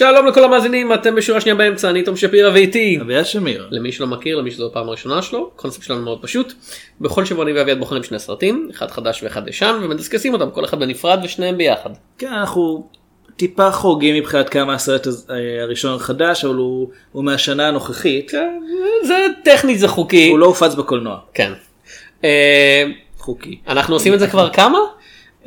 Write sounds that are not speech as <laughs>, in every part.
שלום לכל המאזינים, אתם בשורה שנייה באמצע, אני תום שפירא ואיתי. אביעד שמיר. למי שלא מכיר, למי שזו הפעם הראשונה שלו, הקונספט שלנו מאוד פשוט. בכל שבוע אני ואביעד בוחרים שני סרטים, אחד חדש ואחד ישן, ומדסקסים אותם, כל אחד בנפרד ושניהם ביחד. כן, אנחנו טיפה חורגים מבחינת כמה הסרט אה, הראשון חדש, אבל הוא הוא מהשנה הנוכחית. כן, זה טכנית זה חוקי. הוא לא הופץ בקולנוע. כן. אה, חוקי. אנחנו עושים את זה כבר כמה?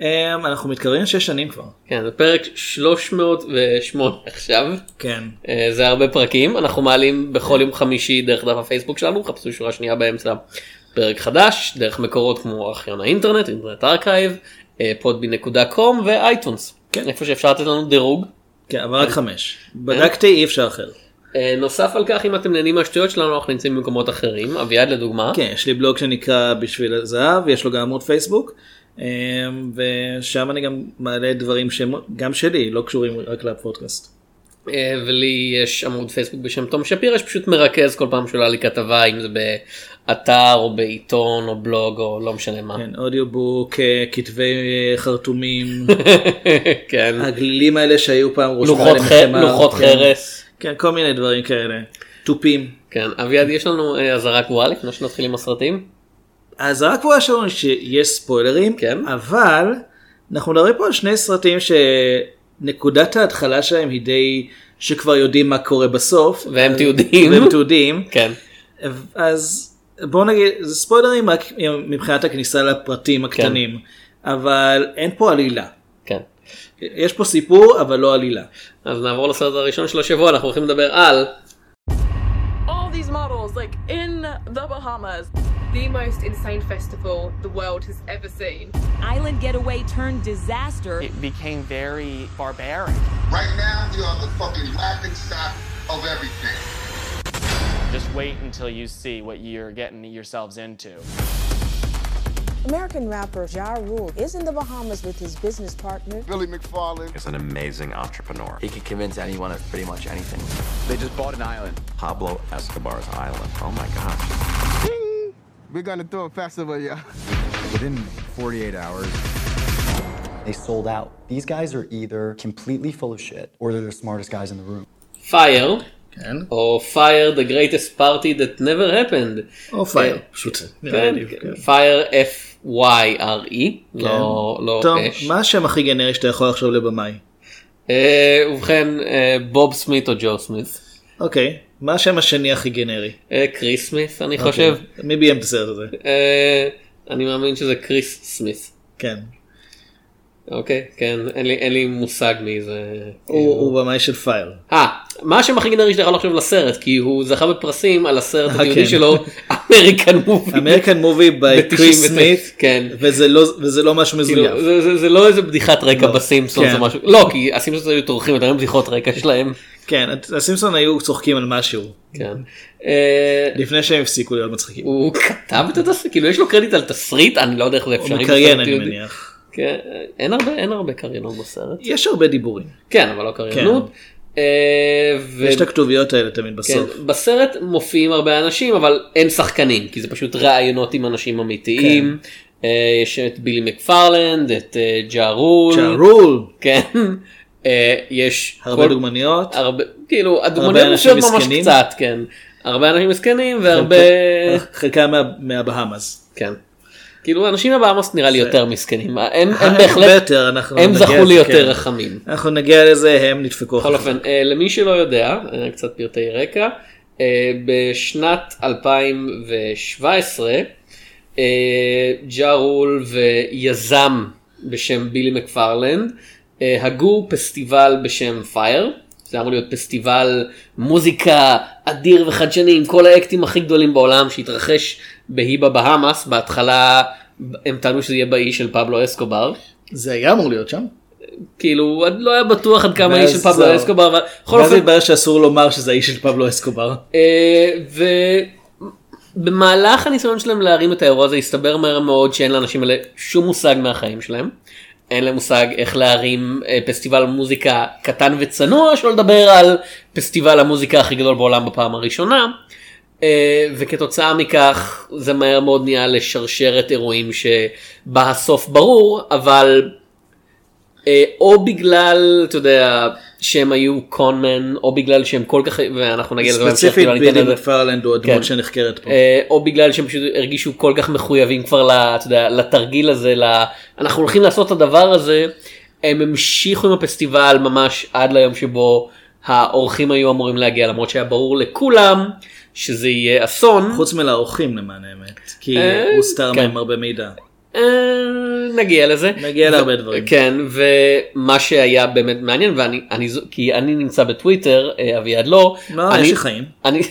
אה, אנחנו מתקרבים שש שנים כבר. כן, זה פרק 308 עכשיו. כן. אה, זה הרבה פרקים, אנחנו מעלים בכל יום חמישי דרך דף הפייסבוק שלנו, חפשו שורה שנייה באמצע פרק חדש, דרך מקורות כמו ארכיון האינטרנט, Internet Archive, Podbean.com ו iTunes. כן. איפה שאפשר לתת לנו דירוג. כן, אבל רק חמש. בדקתי אי אפשר אחר. אה, נוסף על כך, אם אתם נהנים מהשטויות שלנו, אנחנו נמצאים במקומות אחרים. אביעד לדוגמה. כן, יש לי בלוג שנקרא בשביל הזהב, יש לו גם עמוד פייסבוק. אה, ושם אני גם מעלה דברים שהם גם שלי, לא קשורים רק לפודקאסט. אה, ולי יש עמוד פייסבוק בשם תום שפירא שפשוט מרכז כל פעם שעולה לי כתבה אם זה באתר או בעיתון או בלוג או לא משנה מה. כן, אודיובוק, אה, כתבי אה, חרטומים, <laughs> כן. הגלילים האלה שהיו פעם ח- חמר, לוחות כן. חרס. כן, כל מיני דברים כאלה. תופים. כן, אביעד יש לנו אזהרה קבועה לפני שנתחיל עם הסרטים. אז רק פה שלנו שיש ספוילרים, כן. אבל אנחנו מדברים פה על שני סרטים שנקודת ההתחלה שלהם היא די שכבר יודעים מה קורה בסוף. והם אז- תיעודים. והם תיעודים. <laughs> כן. אז בואו נגיד, זה ספוילרים רק מבחינת הכניסה לפרטים הקטנים, אבל אין פה עלילה. כן. יש פה סיפור אבל לא עלילה. אז נעבור לסרט הראשון של השבוע אנחנו הולכים לדבר על the Bahamas. the most insane festival the world has ever seen. Island getaway turned disaster. it became very barbaric. Right now, you are the fucking laughing stock of everything. Just wait until you see what you're getting yourselves into. American rapper Ja Rule is in the Bahamas with his business partner. Billy McFarland. is an amazing entrepreneur. He can convince anyone of pretty much anything. They just bought an island. Pablo Escobar's island. Oh my gosh. We're gonna throw a festival, yeah. Within 48 hours, They sold out. These guys are either completely full of shit or they're the smartest guys in the room. פייר כן. או פייר the greatest party that never happened. או פייר, אה, פשוט. נראה כן, לי, כן. E לא לא טוב, אש. מה השם הכי גנרי שאתה יכול לחשוב לבמאי? אה, ובכן אה, בוב סמית או ג'ו סמית. אוקיי, מה השם השני הכי גנרי? אה, קריס סמית אני חושב. אוקיי, מי ביים את הסרט הזה? אה, אני מאמין שזה קריס סמית. כן. אוקיי כן אין לי אין לי מושג מי זה. הוא הוא במאי של פייר. אה, מה השם הכי גנרי שאתה יכול לחשוב לסרט כי הוא זכה בפרסים על הסרט אה, התיעודי כן. שלו American Movie. American Movie by ב- קריס 99, סמית, כן. וזה לא- וזה לא משהו מזויף. כאילו, זה, זה, זה לא איזה בדיחת רקע לא. בסימפסונס כן. או משהו לא כי הסימפסונס היו טורחים יותר בדיחות רקע שלהם. כן, הסימפסון היו צוחקים על משהו, כן. אה, לפני שהם הפסיקו להיות מצחיקים. הוא כתב את התסריט כאילו יש לו קרדיט על תסריט אני לא יודע איך זה הוא אפשרי. מקריין בסרט אני. מניח. כן, אין הרבה אין הרבה קריינות בסרט. יש הרבה דיבורים. כן אבל לא קריינות. אה, ו- יש את הכתוביות האלה תמיד כן, בסוף. בסרט מופיעים הרבה אנשים אבל אין שחקנים כי זה פשוט ראיונות עם אנשים אמיתיים. אה, יש את בילי מקפרלנד את אה, ג'ה רול. צ'ארול, כן. יש הרבה כל- דוגמניות. הרבה כאילו הדוגמניות מופיעות ממש. קצת כן. הרבה אנשים מסכנים והרבה חלקם מה- מהבהאמאס. כן. כאילו אנשים בבאמוס נראה לי יותר מסכנים הם הם <laughs> בהחלט הם זכו לזה, לי יותר כן. רחמים. אנחנו נגיע לזה, הם נדפקו. בכל. אופן אה, למי שלא יודע אה, קצת פרטי רקע אה, בשנת 2017 אה, ג'ה רול ויזם בשם בילי מקפרלנד אה, הגו פסטיבל בשם פייר. זה אמור להיות פסטיבל מוזיקה אדיר וחדשני עם כל האקטים הכי גדולים בעולם שהתרחש בהיבה בהאמאס בהתחלה הם טענו שזה יהיה באי של פבלו אסקובר זה היה אמור להיות שם. כאילו אני לא היה בטוח עד כמה האיש של פבלו. אסקובר אבל בכל אופן התברר שאסור לומר שזה האיש של פבלו אסקובר. אה, ובמהלך הניסיון שלהם להרים את האירוע הזה הסתבר מהר מאוד שאין לאנשים האלה שום מושג מהחיים שלהם. אין להם מושג איך להרים אה, פסטיבל מוזיקה קטן וצנוע שלא לדבר על פסטיבל המוזיקה הכי גדול בעולם בפעם הראשונה. אה, וכתוצאה מכך זה מהר מאוד נהיה לשרשרת אירועים שבה הסוף ברור אבל או בגלל, אתה יודע, שהם היו קונמן, או בגלל שהם כל כך, ואנחנו נגיע לזה ספציפית בילי מקפרלנד הוא כן. הדמות שנחקרת פה. אה, או בגלל שהם פשוט הרגישו כל כך מחויבים כבר, יודע, לתרגיל הזה, אנחנו הולכים לעשות את הדבר הזה, הם המשיכו עם הפסטיבל ממש עד ליום שבו האורחים היו אמורים להגיע, למרות שהיה ברור לכולם שזה יהיה אסון. חוץ מלאורחים למען האמת, כי אה, הוסתר כן. מהם הרבה מידע. אה, נגיע לזה. נגיע להרבה דברים. כן, ומה שהיה באמת מעניין, ואני, אני, כי אני נמצא בטוויטר, אה, אביעד לא. לא, אני, יש לי חיים. אני,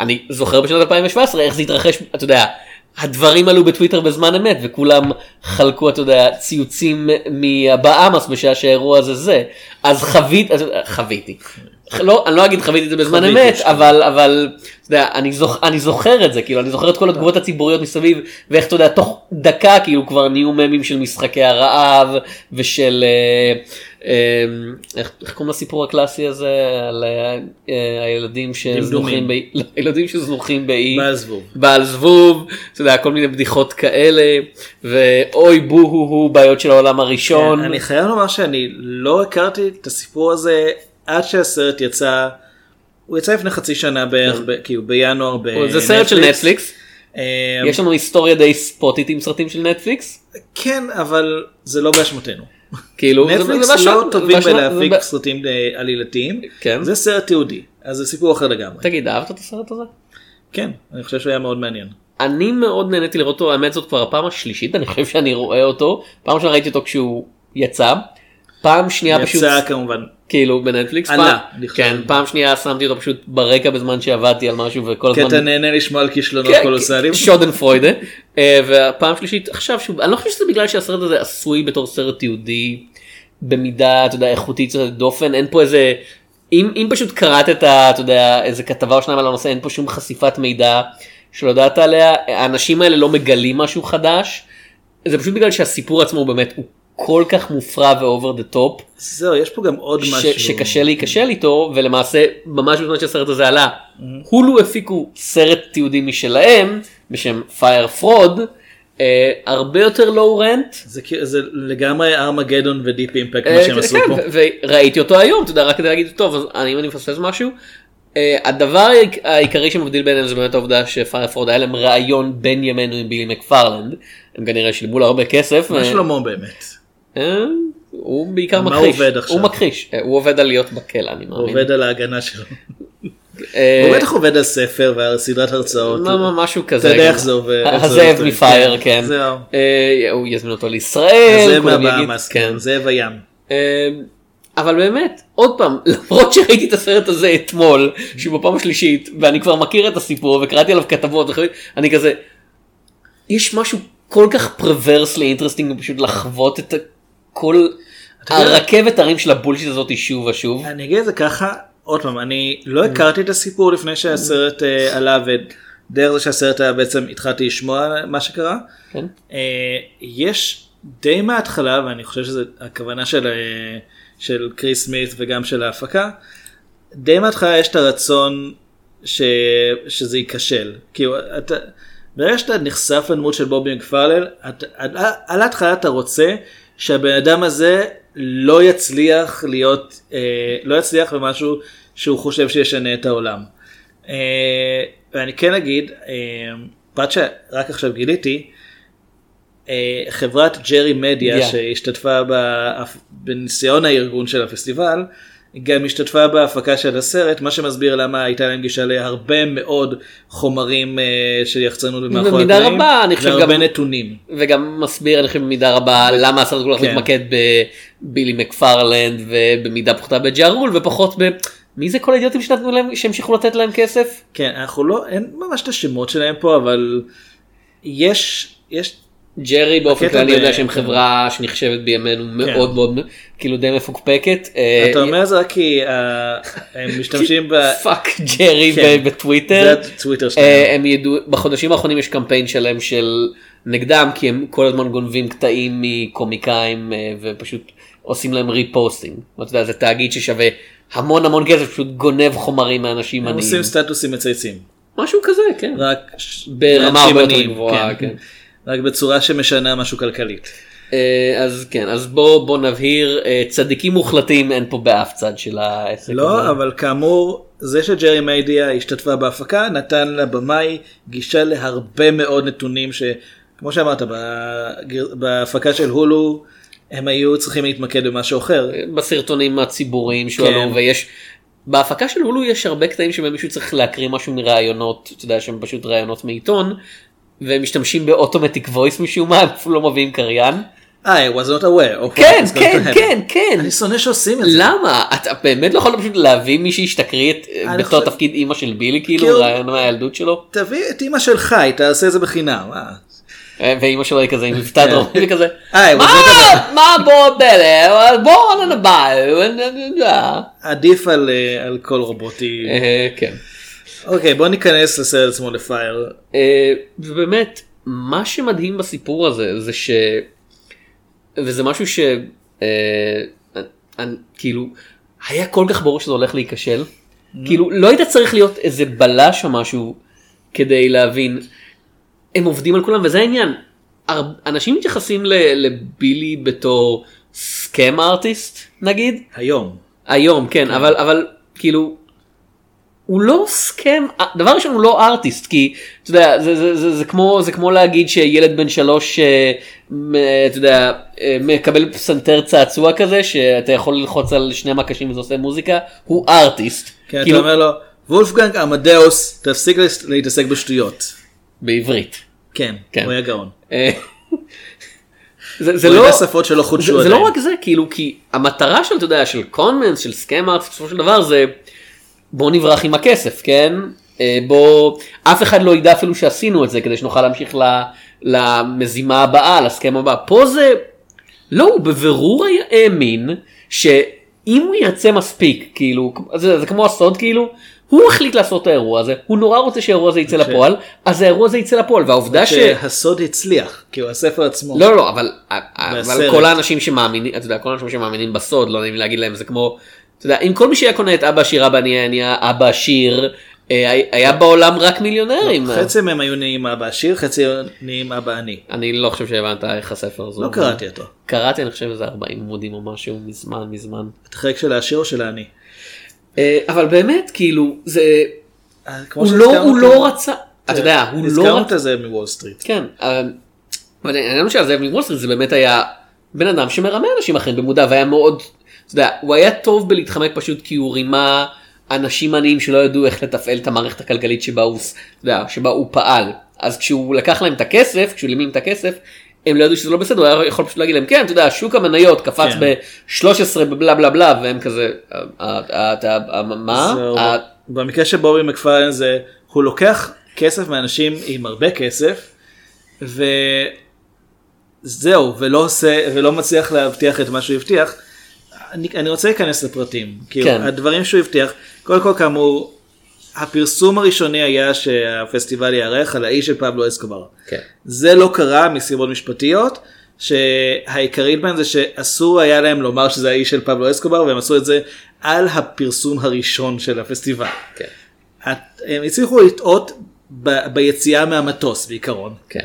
אני זוכר בשנת 2017 איך זה התרחש, אתה יודע, הדברים עלו בטוויטר בזמן אמת, וכולם חלקו, אתה יודע, ציוצים מהבאמאס בשעה שהאירוע הזה זה. אז חוויתי, חוויתי. לא, אני לא אגיד חוויתי את זה בזמן אמת, אבל, אבל, אתה יודע, אני, זוכ, אני זוכר את זה, כאילו, אני זוכר את כל התגובות הציבוריות מסביב, ואיך, אתה יודע, תוך דקה, כאילו, כבר נהיו ממים של משחקי הרעב, ושל, אה, אה, איך, איך קוראים לסיפור הקלאסי הזה, על אה, אה, הילדים שזנוחים, לא, הילדים שזנוחים באי, בעל זבוב. בעל זבוב, אתה יודע, כל מיני בדיחות כאלה, ואוי בו הו הו בעיות של העולם הראשון. אני חייב לומר שאני לא הכרתי את הסיפור הזה עד שהסרט יצא, הוא יצא לפני חצי שנה בערך, ב- כאילו בינואר בנטפליקס. זה סרט של נטפליקס, אה, יש לנו היסטוריה די ספוטית עם סרטים של נטפליקס. כן, אבל זה לא באשמתנו. כאילו, נטפליקס לא טובים בלהפיק סרטים אה, עלילתיים, כן. זה סרט תיעודי, אז זה סיפור אחר לגמרי. תגיד, אהבת את הסרט הזה? כן, אני חושב שהוא היה מאוד מעניין. אני מאוד נהניתי לראות אותו, האמת זאת כבר הפעם השלישית, אני חושב שאני רואה אותו. פעם ראשונה ראיתי אותו כשהוא יצא. פעם שנייה פשוט, יצא כמובן, כאילו בנטפליקס, עלה, פעם. כן, פעם שנייה שמתי אותו פשוט ברקע בזמן שעבדתי על משהו וכל כי הזמן, אתה נהנה לשמוע על כישלונות כן, קולוסליים. שודן פרוידה, אה, והפעם שלישית עכשיו שוב, אני לא חושב שזה בגלל שהסרט הזה עשוי בתור סרט תיעודי במידה, אתה יודע, איכותית דופן, אין פה איזה, אם, אם פשוט קראת את ה, אתה יודע, איזה כתבה או שניים על הנושא, אין פה שום חשיפת מידע שלא ידעת עליה, האנשים האלה לא מגלים משהו חדש, זה פשוט בגלל שהסיפור עצמו הוא באמת, הוא כל כך מופרע ו over the top, זהו, יש פה גם עוד ש- משהו. שקשה להיכשל איתו ולמעשה ממש בזמן שהסרט הזה עלה הולו הפיקו סרט תיעודי משלהם בשם Fyre Fraud אה, הרבה יותר low rent. זה זה לגמרי Armageddon ו Deep Impact מה שהם עשו פה. כן, וראיתי אותו היום אתה יודע רק כדי להגיד טוב אז אני- אם אני מפספס משהו. אה, הדבר העיק- העיקרי שמבדיל ביניהם זה באמת העובדה ש Fyre Fraud היה להם ריאיון בימינו עם בילי מקפרלנד הם כנראה שילמו לו הרבה כסף. מה אה, שלמה באמת. אה, הוא בעיקר מה מכחיש. הוא עובד עכשיו? הוא מכחיש. אה, הוא עובד על להיות בכלא אני הוא מאמין. עובד על ההגנה שלו. אה, הוא בטח עובד על ספר ועל סדרת הרצאות. מה- מה- משהו כזה. אתה יודע איך זה עובד. הזאב. מ Fyre, כן. אה, הוא יזמין אותו לישראל. הזאב מהבהאמאס, כן. זאב הים. אבל באמת, עוד פעם, <laughs> למרות שראיתי את הסרט הזה אתמול, שהוא בפעם השלישית, ואני כבר מכיר את הסיפור וקראתי עליו כתבות, אני כזה, יש משהו כל כך perversely interesting פשוט לחוות את כל הרכבת הרים של ה bullshit הזאת שוב ושוב. אני אגיד את זה ככה, עוד פעם, אני לא הכרתי את הסיפור לפני שהסרט אה, עלה ודרך זה שהסרט היה בעצם התחלתי לשמוע מה שקרה. כן. אה, יש די מההתחלה ואני חושב שזה הכוונה של, אה, של קריס סמית וגם של ההפקה. די מההתחלה יש את הרצון ש, שזה ייכשל. כאילו אתה, ברגע שאתה נחשף לדמות של בובי מקפרלל, על ההתחלה אתה רוצה שהבן אדם הזה לא יצליח להיות, אה, לא יצליח במשהו שהוא חושב שישנה את העולם. אה, ואני כן אגיד, אה, פרט שרק עכשיו גיליתי, אה, חברת ג'רי מדיה Yeah. שהשתתפה בניסיון הארגון של הפסטיבל, גם השתתפה בהפקה של הסרט, מה שמסביר למה הייתה להם גישה להרבה מאוד חומרים אה, של יחצנות ומאחורי במידה הקלעים, רבה, אני חושב והרבה גם- נתונים. וגם מסביר אני חושב במידה רבה למה הסרט כל כך כן. מתמקד בבילי מקפרלנד ובמידה פחותה בג'ארול ופחות ב... מי זה כל האידיוטים שנתנו להם שהמשיכו לתת להם כסף? כן, אנחנו לא, אין ממש את השמות שלהם פה, אבל יש, יש, ג'רי באופן כללי יודע שהם חברה שנחשבת בימינו מאוד מאוד כאילו די מפוקפקת. אה, אתה אומר זה רק כי אה, הם <laughs> משתמשים ב... Fuck Jerry כן. בטוויטר. זה הטוויטר אה, שלהם. הם ידעו, בחודשים האחרונים יש קמפיין שלם של נגדם כי הם כל הזמן גונבים קטעים מקומיקאים אה, ופשוט עושים להם reposting. אתה יודע, זה תאגיד ששווה המון המון כסף פשוט גונב חומרים מאנשים הם עניים. עושים סטטוסים מצייצים. משהו כזה כן. רק ברמה הרבה יותר גבוהה, כן. רק בצורה שמשנה משהו כלכלית. אה, אז כן, אז בוא בוא נבהיר, אה, צדיקים מוחלטים אין פה באף צד של העסק הזה. לא, אבל כאמור, זה שג'רי מיידיה השתתפה בהפקה נתן לבמאי גישה להרבה מאוד נתונים שכמו שאמרת, בהפקה של הולו הם היו צריכים להתמקד במשהו אחר. בסרטונים הציבוריים שהועלו כן. ויש בהפקה של הולו יש הרבה קטעים שבהם מישהו צריך להקריא משהו מראיונות אתה יודע שהם פשוט ראיונות מעיתון והם משתמשים באוטומטיק וויס משום מה הם אפילו לא מביאים קריין. אה, I was not aware. what כן כן. כן כן אני שונא שעושים את זה. למה אתה באמת לא יכול פשוט להביא מישהי שתקריא אני בתור תפקיד אימא של בילי כאילו כאילו- רעיון מהילדות שלו תביא את אימא שלך, היא תעשה את זה בחינם. אה. אה, ואימא שלו היא כזה עם מבטא דרומי <laughs> וכזה אה, מה בוא בלה בוא ננבאו עדיף על אה, על קול רובוטי. כן. אוקיי, בוא ניכנס לסרט עצמו לפייר. אה, ובאמת מה שמדהים בסיפור הזה זה ש... וזה משהו ש... אה, כאילו היה כל כך ברור שזה הולך להיכשל. כאילו לא היית צריך להיות איזה בלש או משהו כדי להבין. הם עובדים על כולם וזה העניין. אנשים מתייחסים לבילי בתור סכם ארטיסט נגיד. היום. היום כן אבל אבל כאילו הוא לא סכם דבר ראשון הוא לא ארטיסט כי אתה יודע זה, זה, זה, זה כמו זה כמו להגיד שילד בן שלוש אה, מ- אתה יודע אה, מקבל פסנתר צעצוע כזה שאתה יכול ללחוץ על שני מקשים וזה עושה מוזיקה הוא ארטיסט. כן, כאילו, אתה אומר לו, וולפגנג עמדאוס, תפסיק להתעסק בשטויות. בעברית. כן, כן. הוא היה גאון. אה, זה, זה לא יודע שפות שלא חודשו זה, זה לא עדיין. רק זה כאילו כי המטרה של אתה יודע של קונמנס של סכם ארט בסופו של דבר זה בוא נברח עם הכסף כן אה, בוא אף אחד לא ידע אפילו שעשינו את זה כדי שנוכל להמשיך ל, למזימה הבאה לסכם הבא פה זה לא הוא בבירור האמין שאם הוא ירצה מספיק כאילו זה, זה כמו הסוד כאילו. הוא החליט לעשות את האירוע הזה, הוא נורא רוצה שהאירוע הזה יצא לפועל, אז האירוע הזה יצא לפועל, והעובדה ש... שהסוד הצליח, כי הוא הספר עצמו. לא לא אבל אבל. כל האנשים שמאמינים אתה יודע כל האנשים שמאמינים בסוד לא נעים להגיד להם זה כמו אתה יודע אם כל מי שהיה קונה את אבא עשיר אבא עני נהיה אבא עשיר אה, היה בעולם רק מיליונרים חצי מהם היו נהיים אבא עשיר, חצי נהיים אבא עני. אני לא חושב שהבנת איך הספר הזה לא. קראתי אותו. קראתי אני חושב איזה 40 עמודים או משהו מזמן מזמן את החלק של העשיר או של העני? אה, אבל באמת כאילו זה כמו הוא לא לא רצה אתה יודע הוא לא הזכרנו את הזאב מוול סטריט. כן, אבל אבל העניין של הזאב מוול סטריט זה באמת היה בן אדם שמרמה אנשים אחרים במודע והיה מאוד, אתה יודע, הוא היה טוב בלהתחמק פשוט כי הוא רימה אנשים עניים שלא ידעו איך לתפעל את המערכת הכלכלית שבה הוא, יודע, שבה הוא פעל. אז כשהוא לקח להם את הכסף, כשהוא העלים את הכסף, הם לא ידעו שזה לא בסדר, הוא היה יכול פשוט להגיד להם, כן, אתה יודע, שוק המניות קפץ כן. ב-13 בבלה בלה בלה, והם כזה, "אה, אה, אה, מה? במקרה של בובי מקפלן זה, הוא לוקח כסף מאנשים עם הרבה כסף, וזהו, ולא עושה, ולא מצליח להבטיח את מה שהוא הבטיח. אני, אני רוצה להיכנס לפרטים, כאילו, כן. הדברים שהוא הבטיח, קודם כל כאמור, הפרסום הראשוני היה שהפסטיבל יארח על האיש של פבלו אסקובר. כן. זה לא קרה מסיבות משפטיות, שהעיקרית בהן זה שאסור היה להם לומר שזה האיש של פבלו אסקובר, והם עשו את זה על הפרסום הראשון של הפסטיבל. כן. הם הצליחו לטעות ב- ביציאה מהמטוס בעיקרון. כן.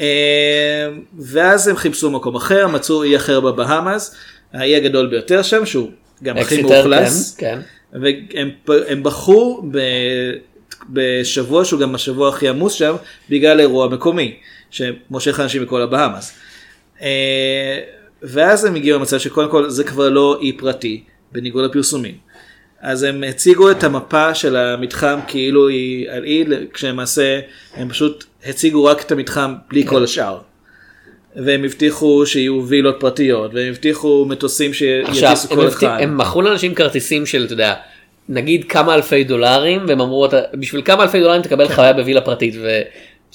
אה, ואז הם חיפשו מקום אחר, מצאו אי אחר בבהאמאס, האי הגדול ביותר שם, שהוא גם הכי מאוכלס. כן, כן. והם פ- הם בחרו ב, בשבוע שהוא גם השבוע הכי עמוס שם בגלל אירוע מקומי שמושך אנשים מכל הבהאמאס. אה, ואז הם הגיעו למצב שקודם כל זה כבר לא אי פרטי בניגוד לפרסומים. אז הם הציגו את המפה של המתחם כאילו היא על אי כשלמעשה הם פשוט הציגו רק את המתחם בלי כל השאר. והם הבטיחו שיהיו וילות פרטיות והם הבטיחו מטוסים שיטיסו כל אחד. הם מכרו לאנשים כרטיסים של, אתה יודע, נגיד כמה אלפי דולרים, והם אמרו, בשביל כמה אלפי דולרים תקבל כן. חוויה בווילה פרטית, ואתה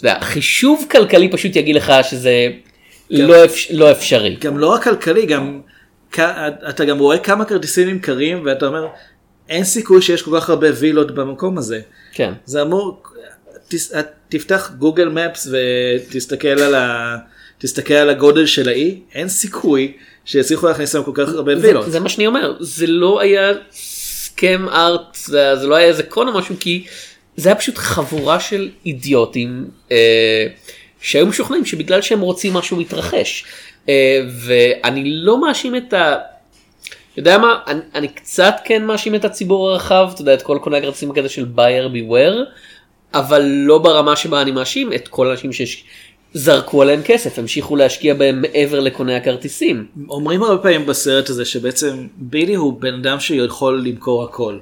יודע, חישוב כלכלי פשוט יגיד לך שזה לא, אפ, לא אפשרי. גם לא רק כלכלי, גם כ- אתה גם רואה כמה כרטיסים נמכרים ואתה אומר, אין סיכוי שיש כל כך הרבה וילות במקום הזה. כן. זה אמור, תס- תפתח גוגל מפס ותסתכל על, ה, תסתכל על הגודל של האי, אין סיכוי שיצליחו להכניס להם כל כך הרבה וילות. זה מה שאני אומר, זה לא היה סכם ארט, זה, זה לא היה איזה קון או משהו, כי זה היה פשוט חבורה של אידיוטים אה, שהיו משוכנעים שבגלל שהם רוצים משהו להתרחש. אה, ואני לא מאשים את ה... יודע מה, אני, אני קצת כן מאשים את הציבור הרחב, אתה יודע, את כל קוני הכרטיסים בקטע של בייר ביוור, אבל לא ברמה שבה אני מאשים את כל האנשים שזרקו עליהם כסף, המשיכו להשקיע בהם מעבר לקוני הכרטיסים. אומרים הרבה פעמים בסרט הזה שבעצם בילי הוא בן אדם שיכול למכור הכל.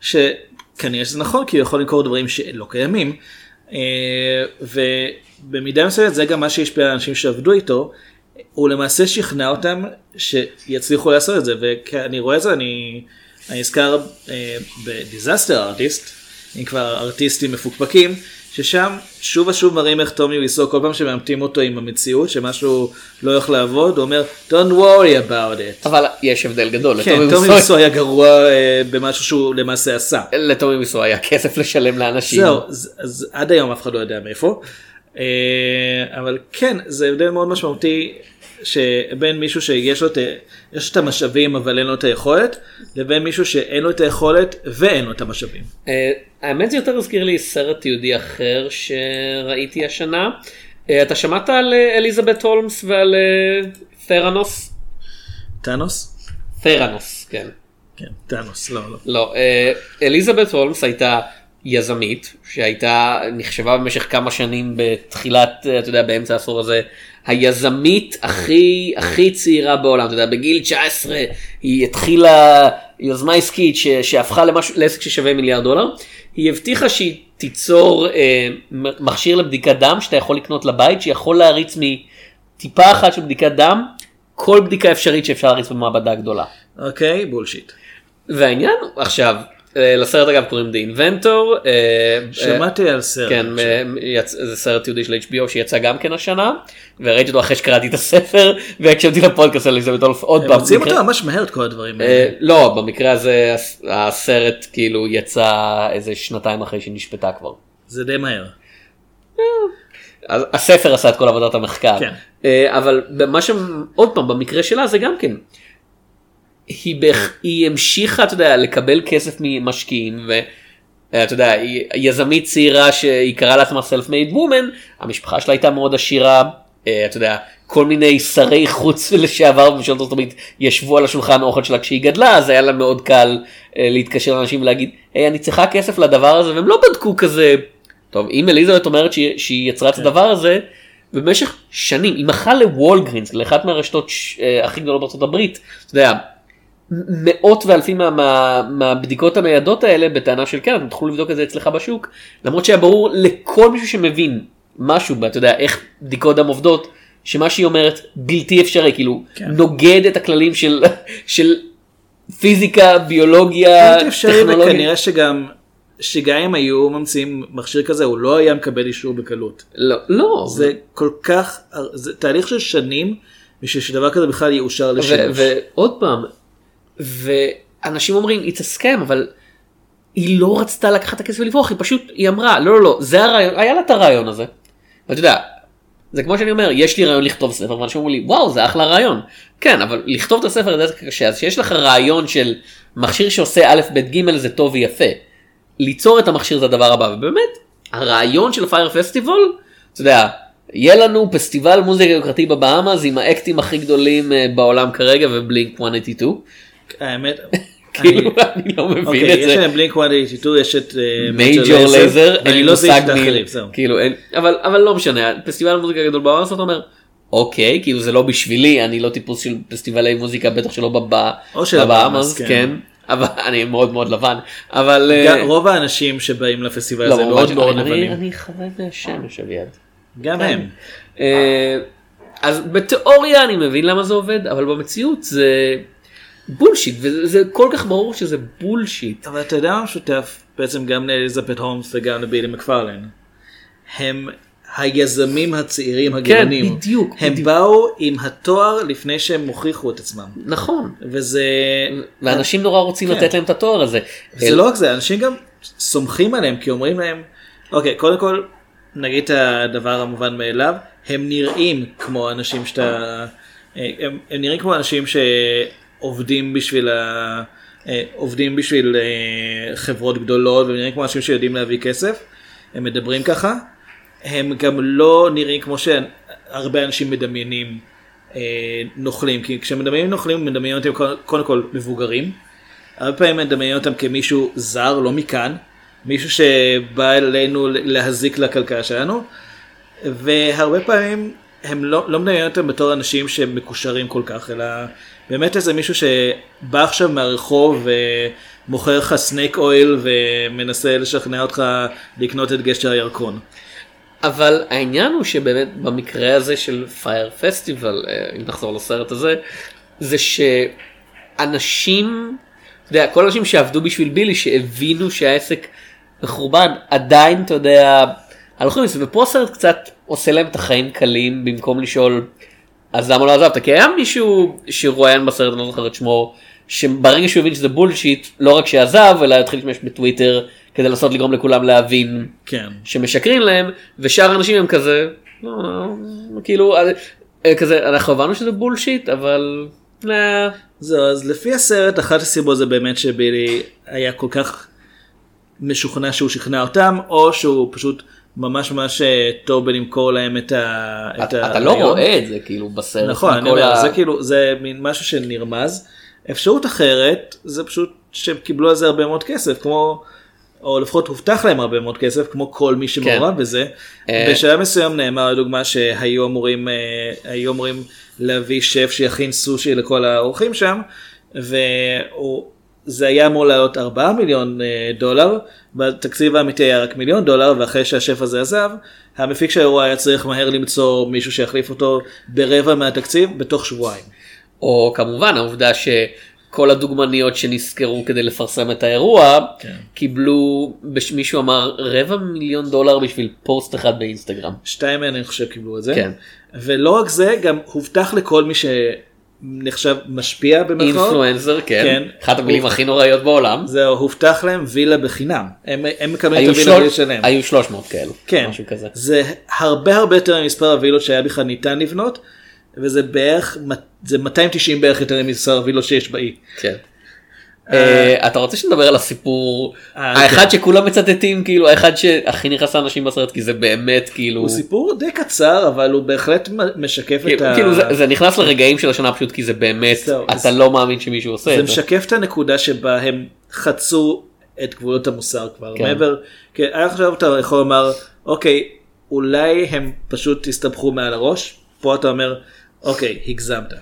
שכנראה שזה נכון כי הוא יכול למכור דברים שלא קיימים. אה, ובמידה מסוימת זה גם מה שהשפיע על אנשים שעבדו איתו. הוא למעשה שכנע אותם שיצליחו לעשות את זה וכשאני רואה את זה אני, אני נזכר אה, ב-Disaster Artist, אם כבר ארטיסטים מפוקפקים, ששם שוב ושוב מראים איך טומי ויסו כל פעם שמעמתים אותו עם המציאות שמשהו לא הולך לעבוד הוא אומר don't worry about it. אבל יש הבדל גדול. כן, טומי ויסו- ויסו היה גרוע אה, במשהו שהוא למעשה עשה. לטומי ויסו היה כסף לשלם לאנשים. זהו, אז, אז עד היום אף אחד לא יודע מאיפה. אה, אבל כן, זה הבדל מאוד משמעותי שבין מישהו שיש לו את, יש את המשאבים אבל אין לו את היכולת, לבין מישהו שאין לו את היכולת ואין לו את המשאבים. אה, האמת זה יותר הזכיר לי סרט תיעודי אחר שראיתי השנה. אה, אתה שמעת על אליזבת הולמס ועל תרנוס? טאנוס? תרנוס, כן. כן, טאנוס, לא, לא. לא, אליזבת הולמס הייתה יזמית שהייתה נחשבה במשך כמה שנים בתחילת, אתה יודע, באמצע העשור הזה, היזמית הכי הכי צעירה בעולם, אתה יודע, בגיל 19 היא התחילה יוזמה עסקית ש, שהפכה למשהו, לעסק ששווה מיליארד דולר, היא הבטיחה שהיא תיצור אה, מכשיר לבדיקת דם שאתה יכול לקנות לבית, שיכול להריץ מטיפה אחת של בדיקת דם, כל בדיקה אפשרית שאפשר להריץ במעבדה גדולה. אוקיי, בולשיט. והעניין עכשיו לסרט אגב קוראים The Inventor. אה, שמעתי אה, על סרט. כן, אה, זה סרט יהודי של HBO שיצא גם כן השנה וראיתי אותו אחרי שקראתי את הספר והקשבתי לפודקאסט על הולף עוד הם פעם. מוציאים במקרה- אותו ממש מהר את כל הדברים אה, האלה. לא במקרה הזה הס- הסרט כאילו יצא איזה שנתיים אחרי שהיא נשפטה כבר. זה די מהר. הספר עשה את כל עבודת המחקר. כן. אה, אבל מה שם, עוד פעם, במקרה שלה זה גם כן. היא, בהכ... היא המשיכה, אתה יודע, לקבל כסף ממשקיעים, ואתה יודע, היא יזמית צעירה שהיא קראה לעצמה סלף מייד וומן, המשפחה שלה הייתה מאוד עשירה, אה, אתה יודע, כל מיני שרי חוץ <laughs> לשעבר בממשלת ארצות הברית ישבו על השולחן אוכל שלה כשהיא גדלה, אז היה לה מאוד קל אה, להתקשר לאנשים ולהגיד, היי, אני צריכה כסף לדבר הזה, והם לא בדקו כזה, טוב, אם אליזבת אומרת שהיא, שהיא יצרה את הדבר הזה, במשך שנים, היא מכרה לוולגרינס, לאחת מהרשתות ש- אה, הכי גדולות בארצות הברית, אתה יודע, מאות ואלפים מה, מה, מהבדיקות הניידות האלה בטענה של כן, אתם תוכלו לבדוק את זה אצלך בשוק, למרות שהיה ברור לכל מישהו שמבין משהו, אתה יודע, איך בדיקות דם עובדות, שמה שהיא אומרת בלתי אפשרי, כאילו, כן. נוגד את הכללים של, של פיזיקה, ביולוגיה, בלתי אפשרי טכנולוגיה. וכנראה שגם שגם אם היו ממציאים מכשיר כזה הוא לא היה מקבל אישור בקלות. לא, לא. זה כל כך, זה תהליך של שנים בשביל שדבר כזה בכלל יאושר לשימוש. ועוד פעם, ואנשים אומרים it's a scam אבל היא לא רצתה לקחת את הכסף ולברוח היא פשוט היא אמרה לא לא לא זה הרעיון היה לה את הרעיון הזה. ואתה יודע זה כמו שאני אומר יש לי רעיון לכתוב ספר ואנשים אומרים לי וואו זה אחלה רעיון כן אבל לכתוב את הספר זה קשה אז שיש לך רעיון של מכשיר שעושה א' ב' ג' זה טוב ויפה. ליצור את המכשיר זה הדבר הבא ובאמת הרעיון של פייר פסטיבול אתה יודע יהיה לנו פסטיבל מוזיקה יוקרתי בבהאמאז עם האקטים הכי גדולים אה, בעולם כרגע ובלינק 182. האמת, <laughs> כאילו אני לא מבין אוקיי, את יש זה. להם בלינק 182 יש את אה, מייג'ור לייזר, אין ואני לי לא מושג מי. כאילו, אין- אבל לא משנה, פסטיבל המוזיקה הגדול בארץ, אתה אומר, אוקיי, כאילו זה לא בשבילי, אני לא טיפוס של פסטיבלי מוזיקה, בטח שלא בב- או של בבהאמאז, הבהאמאז, כן. כן, אבל <laughs> אני מאוד מאוד לבן, אבל אה, רוב האנשים שבאים לפסטיבל לא, הזה ממש, מאוד מאוד לבנים. אני חווה מהשמש אביעד. גם כן. הם. אה, אז בתיאוריה אני מבין למה זה עובד, אבל במציאות זה בולשיט, וזה זה כל כך ברור שזה בולשיט. אבל אתה יודע מה משותף בעצם גם לאליזבת הולמס וגם לבילי מקפרלן. הם היזמים הצעירים הגאונים. כן, בדיוק, הם בדיוק. באו עם התואר לפני שהם הוכיחו את עצמם. נכון. וזה... ואנשים נורא רוצים כן. לתת להם את התואר הזה. זה לא רק זה, אנשים גם סומכים עליהם כי אומרים להם, אוקיי, קודם כל נגיד את הדבר המובן מאליו, הם נראים כמו אנשים שאתה, הם, הם נראים כמו אנשים שעובדים בשביל ה... אה, עובדים בשביל אה, חברות גדולות והם נראים כמו אנשים שיודעים להביא כסף, הם מדברים ככה, הם גם לא נראים כמו שהרבה אנשים מדמיינים אה, נוכלים, כי כשמדמיינים נוכלים מדמיינים אותם קודם כל מבוגרים, הרבה פעמים מדמיינים אותם כמישהו זר, לא מכאן, מישהו שבא אלינו להזיק לכלכלה שלנו, והרבה פעמים הם לא, לא מדמיינים אותם בתור אנשים שמקושרים כל כך, אלא באמת איזה מישהו שבא עכשיו מהרחוב ומוכר לך סנייק אויל ומנסה לשכנע אותך לקנות את גשר הירקון. אבל העניין הוא שבאמת במקרה הזה של פייר פסטיבל, אם נחזור לסרט הזה, זה שאנשים, אתה יודע, כל האנשים שעבדו בשביל בילי, שהבינו שהעסק מחורבן, עדיין, אתה יודע, הלכו עם זה, ופה הסרט קצת עושה להם את החיים קלים, במקום לשאול, אז למה לא עזבת? כי היה מישהו שרואיין בסרט, אני לא זוכר את שמו, שברגע שהוא הבין שזה בולשיט, לא רק שעזב, אלא התחיל להשתמש בטוויטר כדי לנסות לגרום לכולם להבין כן. שמשקרים להם, ושאר האנשים הם כזה, לא, לא, כאילו, אה, כזה, אנחנו הבנו שזה בולשיט, אבל... אה, זהו, אז לפי הסרט, אחת הסיבות זה באמת שבילי היה כל כך משוכנע שהוא שכנע אותם, או שהוא פשוט ממש ממש אה, טוב בלמכור להם את ה... את אתה אתה לא. רואה את זה כאילו בסרט. נכון, אני אומר, ה- זה כאילו, זה מין משהו שנרמז. אפשרות אחרת, זה פשוט שהם קיבלו על זה הרבה מאוד כסף, כמו, או לפחות הובטח להם הרבה מאוד כסף, כמו כל מי שמעורב בזה. אה. בשלב מסוים נאמר לדוגמה שהיו אמורים, אה, אמורים להביא שף שיכין סושי לכל האורחים שם, וזה היה אמור לעלות 4 מיליון אה, דולר, בתקציב האמיתי היה רק מיליון דולר, ואחרי שהשף הזה עזב, המפיק של האירוע היה צריך מהר למצוא מישהו שיחליף אותו ברבע מהתקציב בתוך שבועיים. או כמובן העובדה שכל הדוגמניות שנסקרו כדי לפרסם את האירוע, כן. קיבלו, מישהו אמר רבע מיליון דולר בשביל פוסט אחד באינסטגרם. שתיים מהן אני חושב קיבלו את זה. כן. ולא רק זה, גם הובטח לכל מי שנחשב משפיע במרכאות. אינפלואנסר, כן. כן. אחת המילים הכי נוראיות בעולם. זהו, הובטח להם וילה בחינם. הם, הם מקבלים את הווילה בלי שלוש- לשלם. היו 300 כאלו. כן. משהו כזה. זה הרבה הרבה יותר ממספר הווילות שהיה בכלל ניתן לבנות, וזה בערך, זה 290 בערך יותר ממספר הווילות שיש באי. כן. אה, אתה רוצה שנדבר על הסיפור אה, האחד כן. שכולם מצטטים כאילו האחד שהכי נכנס לאנשים בסרט כי זה באמת כאילו הוא סיפור די קצר, אבל הוא בהחלט משקף את כאילו ה... כאילו זה- נכנס לרגעים של השנה פשוט כי זה באמת אתה לא מאמין שמישהו עושה זה את זה. משקף את הנקודה שבה הם חצו את גבולות המוסר כבר כן. מעבר, כי היה עכשיו אתה יכול לומר אוקיי אולי הם פשוט הסתבכו מעל הראש, פה אתה אומר אוקיי הגזמת.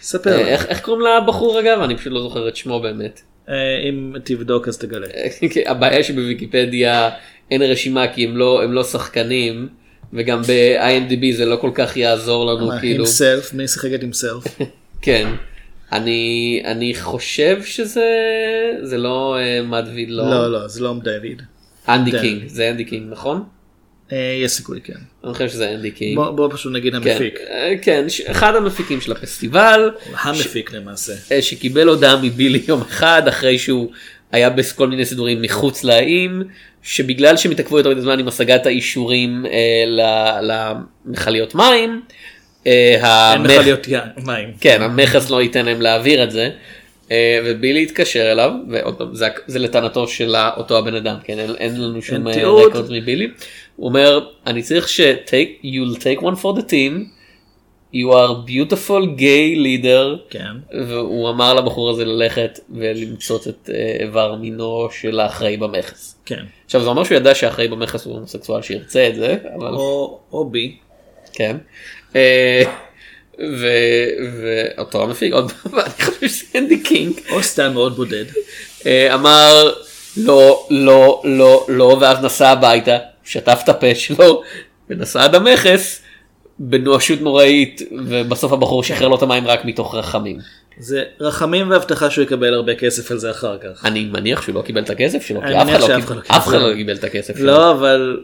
ספר אה. איך איך קוראים לבחור אגב אני פשוט לא זוכר את שמו באמת. אה, אם תבדוק אז תגלה. כי הבעיה שבוויקיפדיה אין רשימה כי הם לא הם לא שחקנים וגם ב-IMDb זה לא כל כך יעזור לנו כאילו הימסלף, מי שיחקת הימסלף? <laughs> כן. אני אני חושב שזה זה לא אה, מדויד לא לא לא זה לא דיוויד. אנדי. קינג זה אנדי קינג נכון? אה, יש סיכוי כן. אני חושב שזה אנדי קינג. בוא בוא פשוט נגיד כן, המפיק. אה, כן, ש- אחד המפיקים של הפסטיבל, המפיק למעשה. אה, שקיבל הודעה מבילי יום אחד אחרי שהוא היה בכל מיני סידורים מחוץ לאיים, שבגלל שהם התעכבו יותר מדי זמן עם השגת האישורים אה, למכליות מים, אה, המכ- מכליות מים. כן, המכס לא ייתן להם להעביר את זה. ובילי התקשר אליו, ועוד פעם, זה, זה לטענתו של אותו הבן אדם, כן, אין, אין לנו שום תיעוד. רקורד מבילי. הוא אומר, אני צריך ש- take, you'll take one for the team, you are beautiful gay leader, כן. והוא אמר לבחור הזה ללכת ולמצות את אה, איבר מינו של האחראי במכס. כן. עכשיו זה אומר שהוא ידע שהאחראי במכס הוא הומוסקסואל שירצה את זה, אבל... או או בי. כן. אה, ואותו המפיק, עוד פעם, אני חושב שזה אנדי קינג, או סתם מאוד בודד. אה, אמר לא, לא, לא, לא, ואז נסע הביתה, שטף את הפה שלו, ונסע עד המכס, בנואשות נוראית, ובסוף הבחור שחרר לו את המים רק מתוך רחמים. זה רחמים והבטחה שהוא יקבל הרבה כסף על זה אחר כך. אני מניח שהוא לא קיבל את הכסף שלו, כי אף אחד לא לא. לא קיבל את הכסף שלו. לא, אבל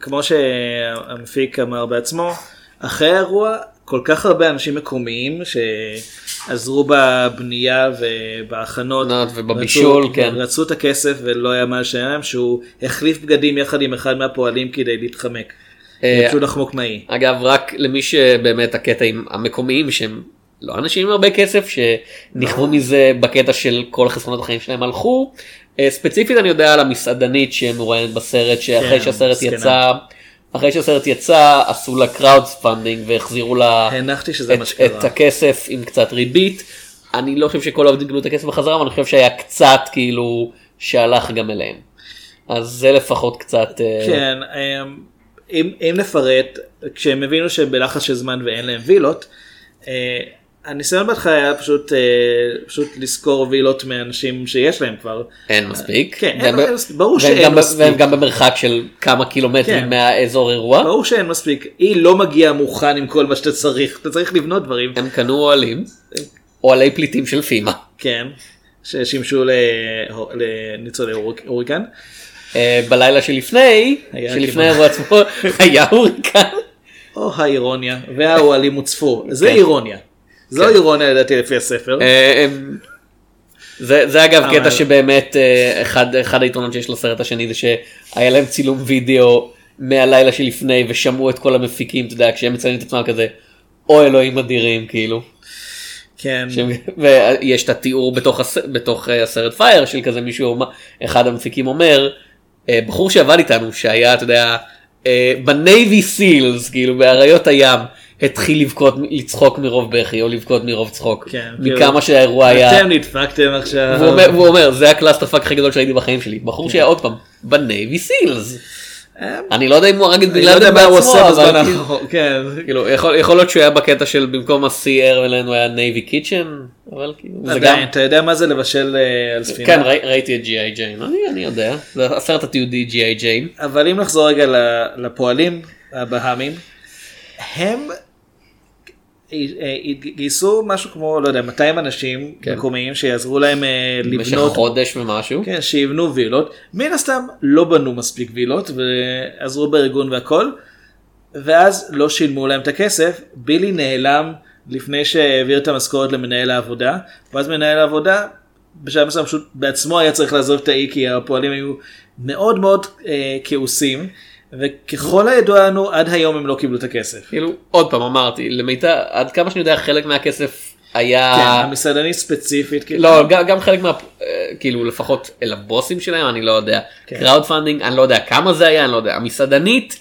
כמו שהמפיק אמר בעצמו, אחרי האירוע כל כך הרבה אנשים מקומיים שעזרו בבנייה ובהכנות ובבישול, רצו, כן. רצו את הכסף ולא היה מה לשלם להם שהוא החליף בגדים יחד עם אחד מהפועלים כדי להתחמק. אה, רצו לחמוק מהאי. אגב רק למי שבאמת הקטע עם המקומיים שהם לא אנשים עם הרבה כסף שנכוו מזה בקטע של כל חסרונות החיים שלהם הלכו. אה, ספציפית אני יודע על המסעדנית שמרואיינת בסרט שאחרי כן, שהסרט. יצא אחרי שהסרט יצא עשו לה crowdfunding והחזירו לה את. את הכסף עם קצת ריבית. אני לא חושב שכל העובדים קיבלו את הכסף בחזרה אבל אני חושב שהיה קצת כאילו שהלך גם אליהם. אז זה לפחות קצת אה, כן, אמ, אם, אם נפרט, כשהם הבינו שהם בלחץ של זמן ואין להם וילות, אה, הניסיון בהתחלה היה פשוט, אה, פשוט לשכור וילות מאנשים שיש להם כבר. אין מספיק. כן, והם אין- ב- ברור שאין גם מספיק. והם גם במרחק של כמה קילומטרים כן. מהאזור אירוע. ברור שאין מספיק, היא לא מגיעה מוכן עם כל מה שאתה צריך, אתה צריך לבנות דברים. הם קנו אוהלים, אוהלי פליטים של פימה. כן, ששימשו לניצולי הוריק- הוריקן. אה, בלילה שלפני, שלפני כמעט. האירוע עצמו, <laughs> היה הוריקן. או האירוניה, והאוהלים הוצפו, זה כן. אירוניה. זו אירוניה לדעתי לפי הספר. אה, הם- זה זה אגב קטע שבאמת אה, אחד אחד היתרונות שיש לסרט השני זה שהיה להם צילום וידאו מהלילה שלפני ושמעו את כל המפיקים אתה יודע כשהם מציינים את עצמם כזה או אלוהים אדירים כאילו. כן. ויש את התיאור בתוך, הס... בתוך אה, הסרט פייר של כזה מישהו, אחד המפיקים אומר, אה, בחור שעבד איתנו שהיה אתה יודע אה, בנייבי סילס כאילו באריות הים התחיל לבכות לצחוק מרוב בכי או לבכות מרוב צחוק כן, מכמה כאילו, שהאירוע היה. אתם נדפקתם עכשיו. והוא אומר, והוא אומר זה ה-clusterfuck הכי גדול שראיתי בחיים שלי בחור שהיה עוד פעם ב-Navy SEALs. אני לא יודע אם הוא הרג את בן לא לאדן הוא בעצמו אבל כאילו-. כן. כאילו יכול להיות שהוא היה בקטע של במקום ה-Sea Air Land הוא היה Navy Kitchen אבל כאילו זה גם אתה יודע מה זה לבשל אה, על ספינה? כן ראי- ראיתי את G.I. Jane אני אני יודע זה הסרט התיעודי G.I. Jane אבל אם נחזור רגע לפועלים הבהאמים, הם גייסו משהו כמו, לא יודע, 200 אנשים כן. מקומיים שיעזרו להם אה, במשך לבנות, חודש ומשהו כן, שיבנו וילות. מן הסתם לא בנו מספיק וילות ועזרו בארגון והכל, ואז לא שילמו להם את הכסף, בילי נעלם לפני שהעביר את המשכורת למנהל העבודה, ואז מנהל העבודה בשלב מסוים פשוט בעצמו היה צריך לעזוב את האי כי הפועלים היו מאוד מאוד אה, כעוסים, וככל הידוע לנו עד היום הם לא קיבלו את הכסף. כאילו עוד פעם אמרתי למיטב עד כמה שאני יודע חלק מהכסף היה כן, המסעדנית ספציפית, כאילו, לא גם, גם חלק מה אה, כאילו לפחות אל הבוסים שלהם אני לא יודע כן. crowdfunding אני לא יודע כמה זה היה אני לא יודע המסעדנית.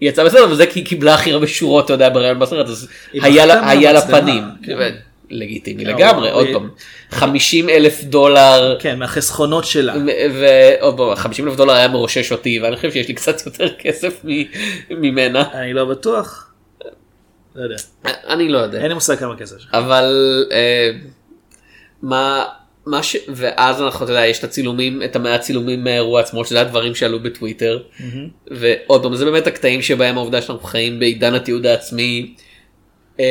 יצאה בסדר וזה כי היא קיבלה הכי הרבה שורות אתה יודע בראיון בסרט אז היה לה היה לה פנים. כן. לגיטימי לא, לגמרי עוד היא- פעם 50 אלף דולר כן, מהחסכונות שלה. ועוד פעם 50 אלף דולר היה מרושש אותי ואני חושב שיש לי קצת יותר כסף ממנה אני לא בטוח. לא יודע. אני לא יודע אין לי מושג כמה כסף. יש לך. אבל אה, מה מה ש... ואז אנחנו, אתה יודע, יש את הצילומים, את המעט צילומים מהאירוע עצמו, שזה הדברים שעלו בטוויטר. ועוד פעם, זה באמת הקטעים שבהם העובדה שאנחנו חיים בעידן התיעוד העצמי, אה,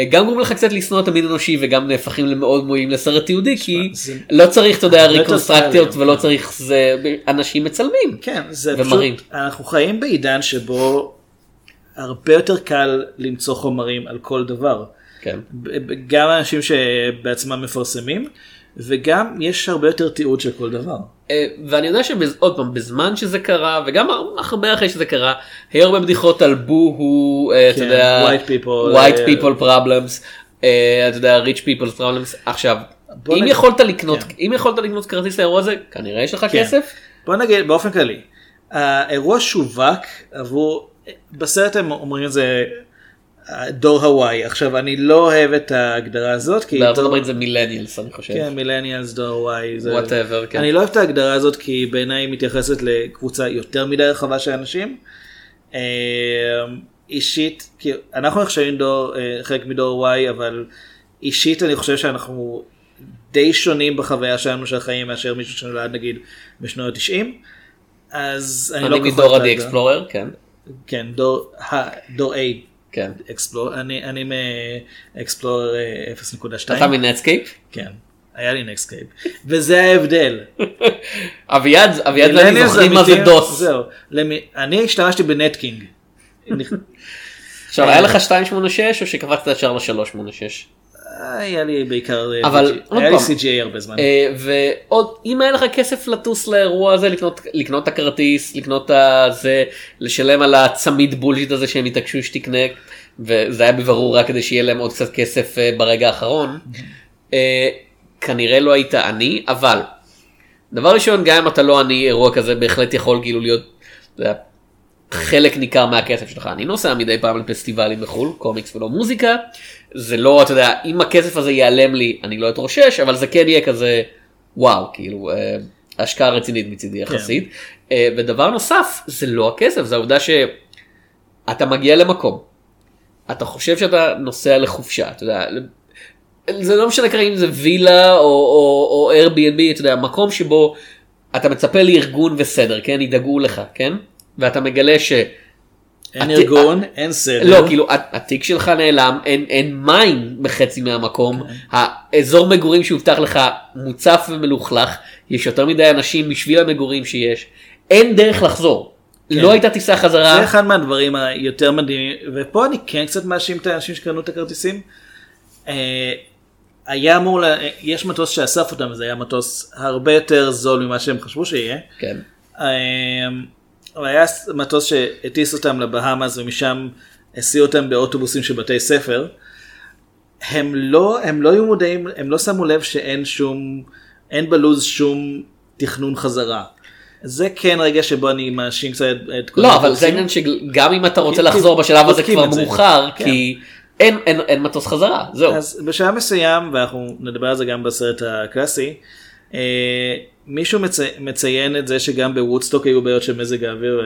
גם גורם לך קצת לשנוא את המין האנושי וגם נהפכים למאוד מועילים לסרט תיעודי, כי לא צריך, אתה יודע, ריקונסטרקציות קל, ולא. צריך, זה אנשים מצלמים. כן, זה ומראים. פשוט, אנחנו חיים בעידן שבו הרבה יותר קל למצוא חומרים על כל דבר. כן. גם אנשים שבעצמם מפרסמים, וגם יש הרבה יותר תיעוד של כל דבר. אה, ואני יודע שעוד פעם בזמן שזה קרה וגם הרבה אחרי שזה קרה היו הרבה בדיחות על בוהו אה, אתה כן, יודע white people, white אה, people problems אתה יודע rich people problems עכשיו אם נגיד- יכולת לקנות אם יכולת לקנות כרטיס לאירוע הזה כנראה יש לך כן. כסף בוא נגיד באופן כללי, האירוע שווק עבור, בסרט הם אומרים את זה דור הוואי, עכשיו אני לא אוהב את ההגדרה הזאת, כי בארצות הברית זה מילניאלס אני חושב. כן, מילניאלס, דור הוואי, זה... Whatever, כן. אני לא אוהב את ההגדרה הזאת כי בעיניי היא מתייחסת לקבוצה יותר מדי רחבה של אנשים. אה, אישית, כי אנחנו נחשבים דור, אה, חלק מדור Y, אבל אישית אני חושב שאנחנו די שונים בחוויה שלנו של החיים מאשר מישהו שנולד נגיד בשנות ה-90. אז אני, אני לא כל כך מדור הדי. אקספלורר כן. כן, דור, ה- דור A. כן. Explorer, אני, אני מאקספלורר 0.2. אתה מנטסקייפ? כן, היה לי נטסקייפ. וזה ההבדל. <laughs> אביעד אביעד ואני millennials זוכרים מה זה DOS. זהו. למי- אני השתמשתי בנטקינג. <laughs> עכשיו היה לך 286 או שקפצת ישר ל-386? היה לי בעיקר, אה, אבל היה לי CGA הרבה זמן. אה, ועוד אם היה לך כסף לטוס לאירוע הזה לקנות לקנות את הכרטיס לקנות את הזה לשלם על הצמיד bullshit הזה שהם התעקשו שתקנה וזה היה בברור רק כדי שיהיה להם עוד קצת כסף אה, ברגע האחרון. אה, כנראה לא היית עני אבל דבר ראשון גם אם אתה לא עני אירוע כזה בהחלט יכול כאילו להיות. חלק ניכר מהכסף שלך. אני נוסע מדי פעם לפסטיבלים בחו"ל, קומיקס ולא מוזיקה. זה לא, אתה יודע, אם הכסף הזה ייעלם לי, אני לא אתרושש, אבל זה כן יהיה כזה, וואו, כאילו, אה, השקעה רצינית מצידי יחסית. אה, ודבר נוסף, זה לא הכסף, זה העובדה שאתה מגיע למקום. אתה חושב שאתה נוסע לחופשה, אתה יודע, זה לא משנה כרגע אם זה וילה או, או, או Airbnb, אתה יודע, מקום שבו אתה מצפה לארגון וסדר, כן, ידאגו לך, כן? ואתה מגלה ש... אין הת- ארגון, אין סדר. לא, כאילו ה- התיק שלך נעלם, אין, אין מים בחצי מהמקום, האזור מגורים שהובטח לך מוצף ומלוכלך, יש יותר מדי אנשים בשביל המגורים שיש, אין דרך לחזור. לא הייתה טיסה חזרה. זה אחד מהדברים היותר מדהימים, ופה אני כן קצת מאשים את האנשים שקנו את הכרטיסים. אה, היה אמור, לה... יש מטוס שאסף אותם, זה היה מטוס הרבה יותר זול ממה שהם חשבו שיהיה. כן. אבל היה מטוס שהטיס אותם לבהאמאס ומשם הסיעו אותם באוטובוסים של בתי ספר. הם לא, הם לא היו מודעים, הם לא שמו לב שאין שום, אין בלוז שום תכנון חזרה. זה כן רגע שבו אני מאשים קצת את כל לא, אבל. זה העניין שגם אם אתה רוצה לחזור בשלב הזה כבר. מאוחר, כן. כי אין- אין אין מטוס חזרה, זהו. אז בשלב מסוים, ואנחנו נדבר על זה גם בסרט הקלאסי, מישהו מצי... מציין את זה שגם בוודסטוק היו בעיות של מזג האוויר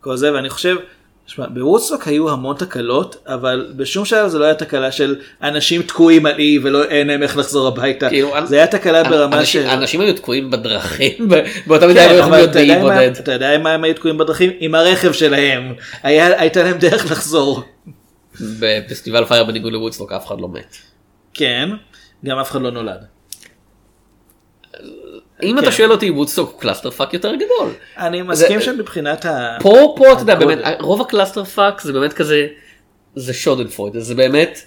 וכל זה, ואני חושב, שמע, בוודסטוק היו המון תקלות, אבל בשום שלב זה לא היה תקלה של אנשים תקועים על אי ולא אין להם איך לחזור הביתה. כאילו, זה היה תקלה ברמה אנשים- של... אנשים היו תקועים בדרכים, <laughs> באותה מידה כן, הם לא יכולים להיות מה- בודד. אתה יודע מה הם היו תקועים בדרכים? עם הרכב שלהם. היה- הייתה להם דרך לחזור. בפסטיבל פייר בניגוד לוודסטוק אף אחד לא מת. כן, גם אף אחד לא נולד. אם כן. אתה שואל אותי וודסטוק הוא clusterfuck יותר גדול. אני מסכים שמבחינת ה... פה פה אתה יודע. באמת רוב ה-clusterfuck זה באמת כזה זה Schadenfreude זה באמת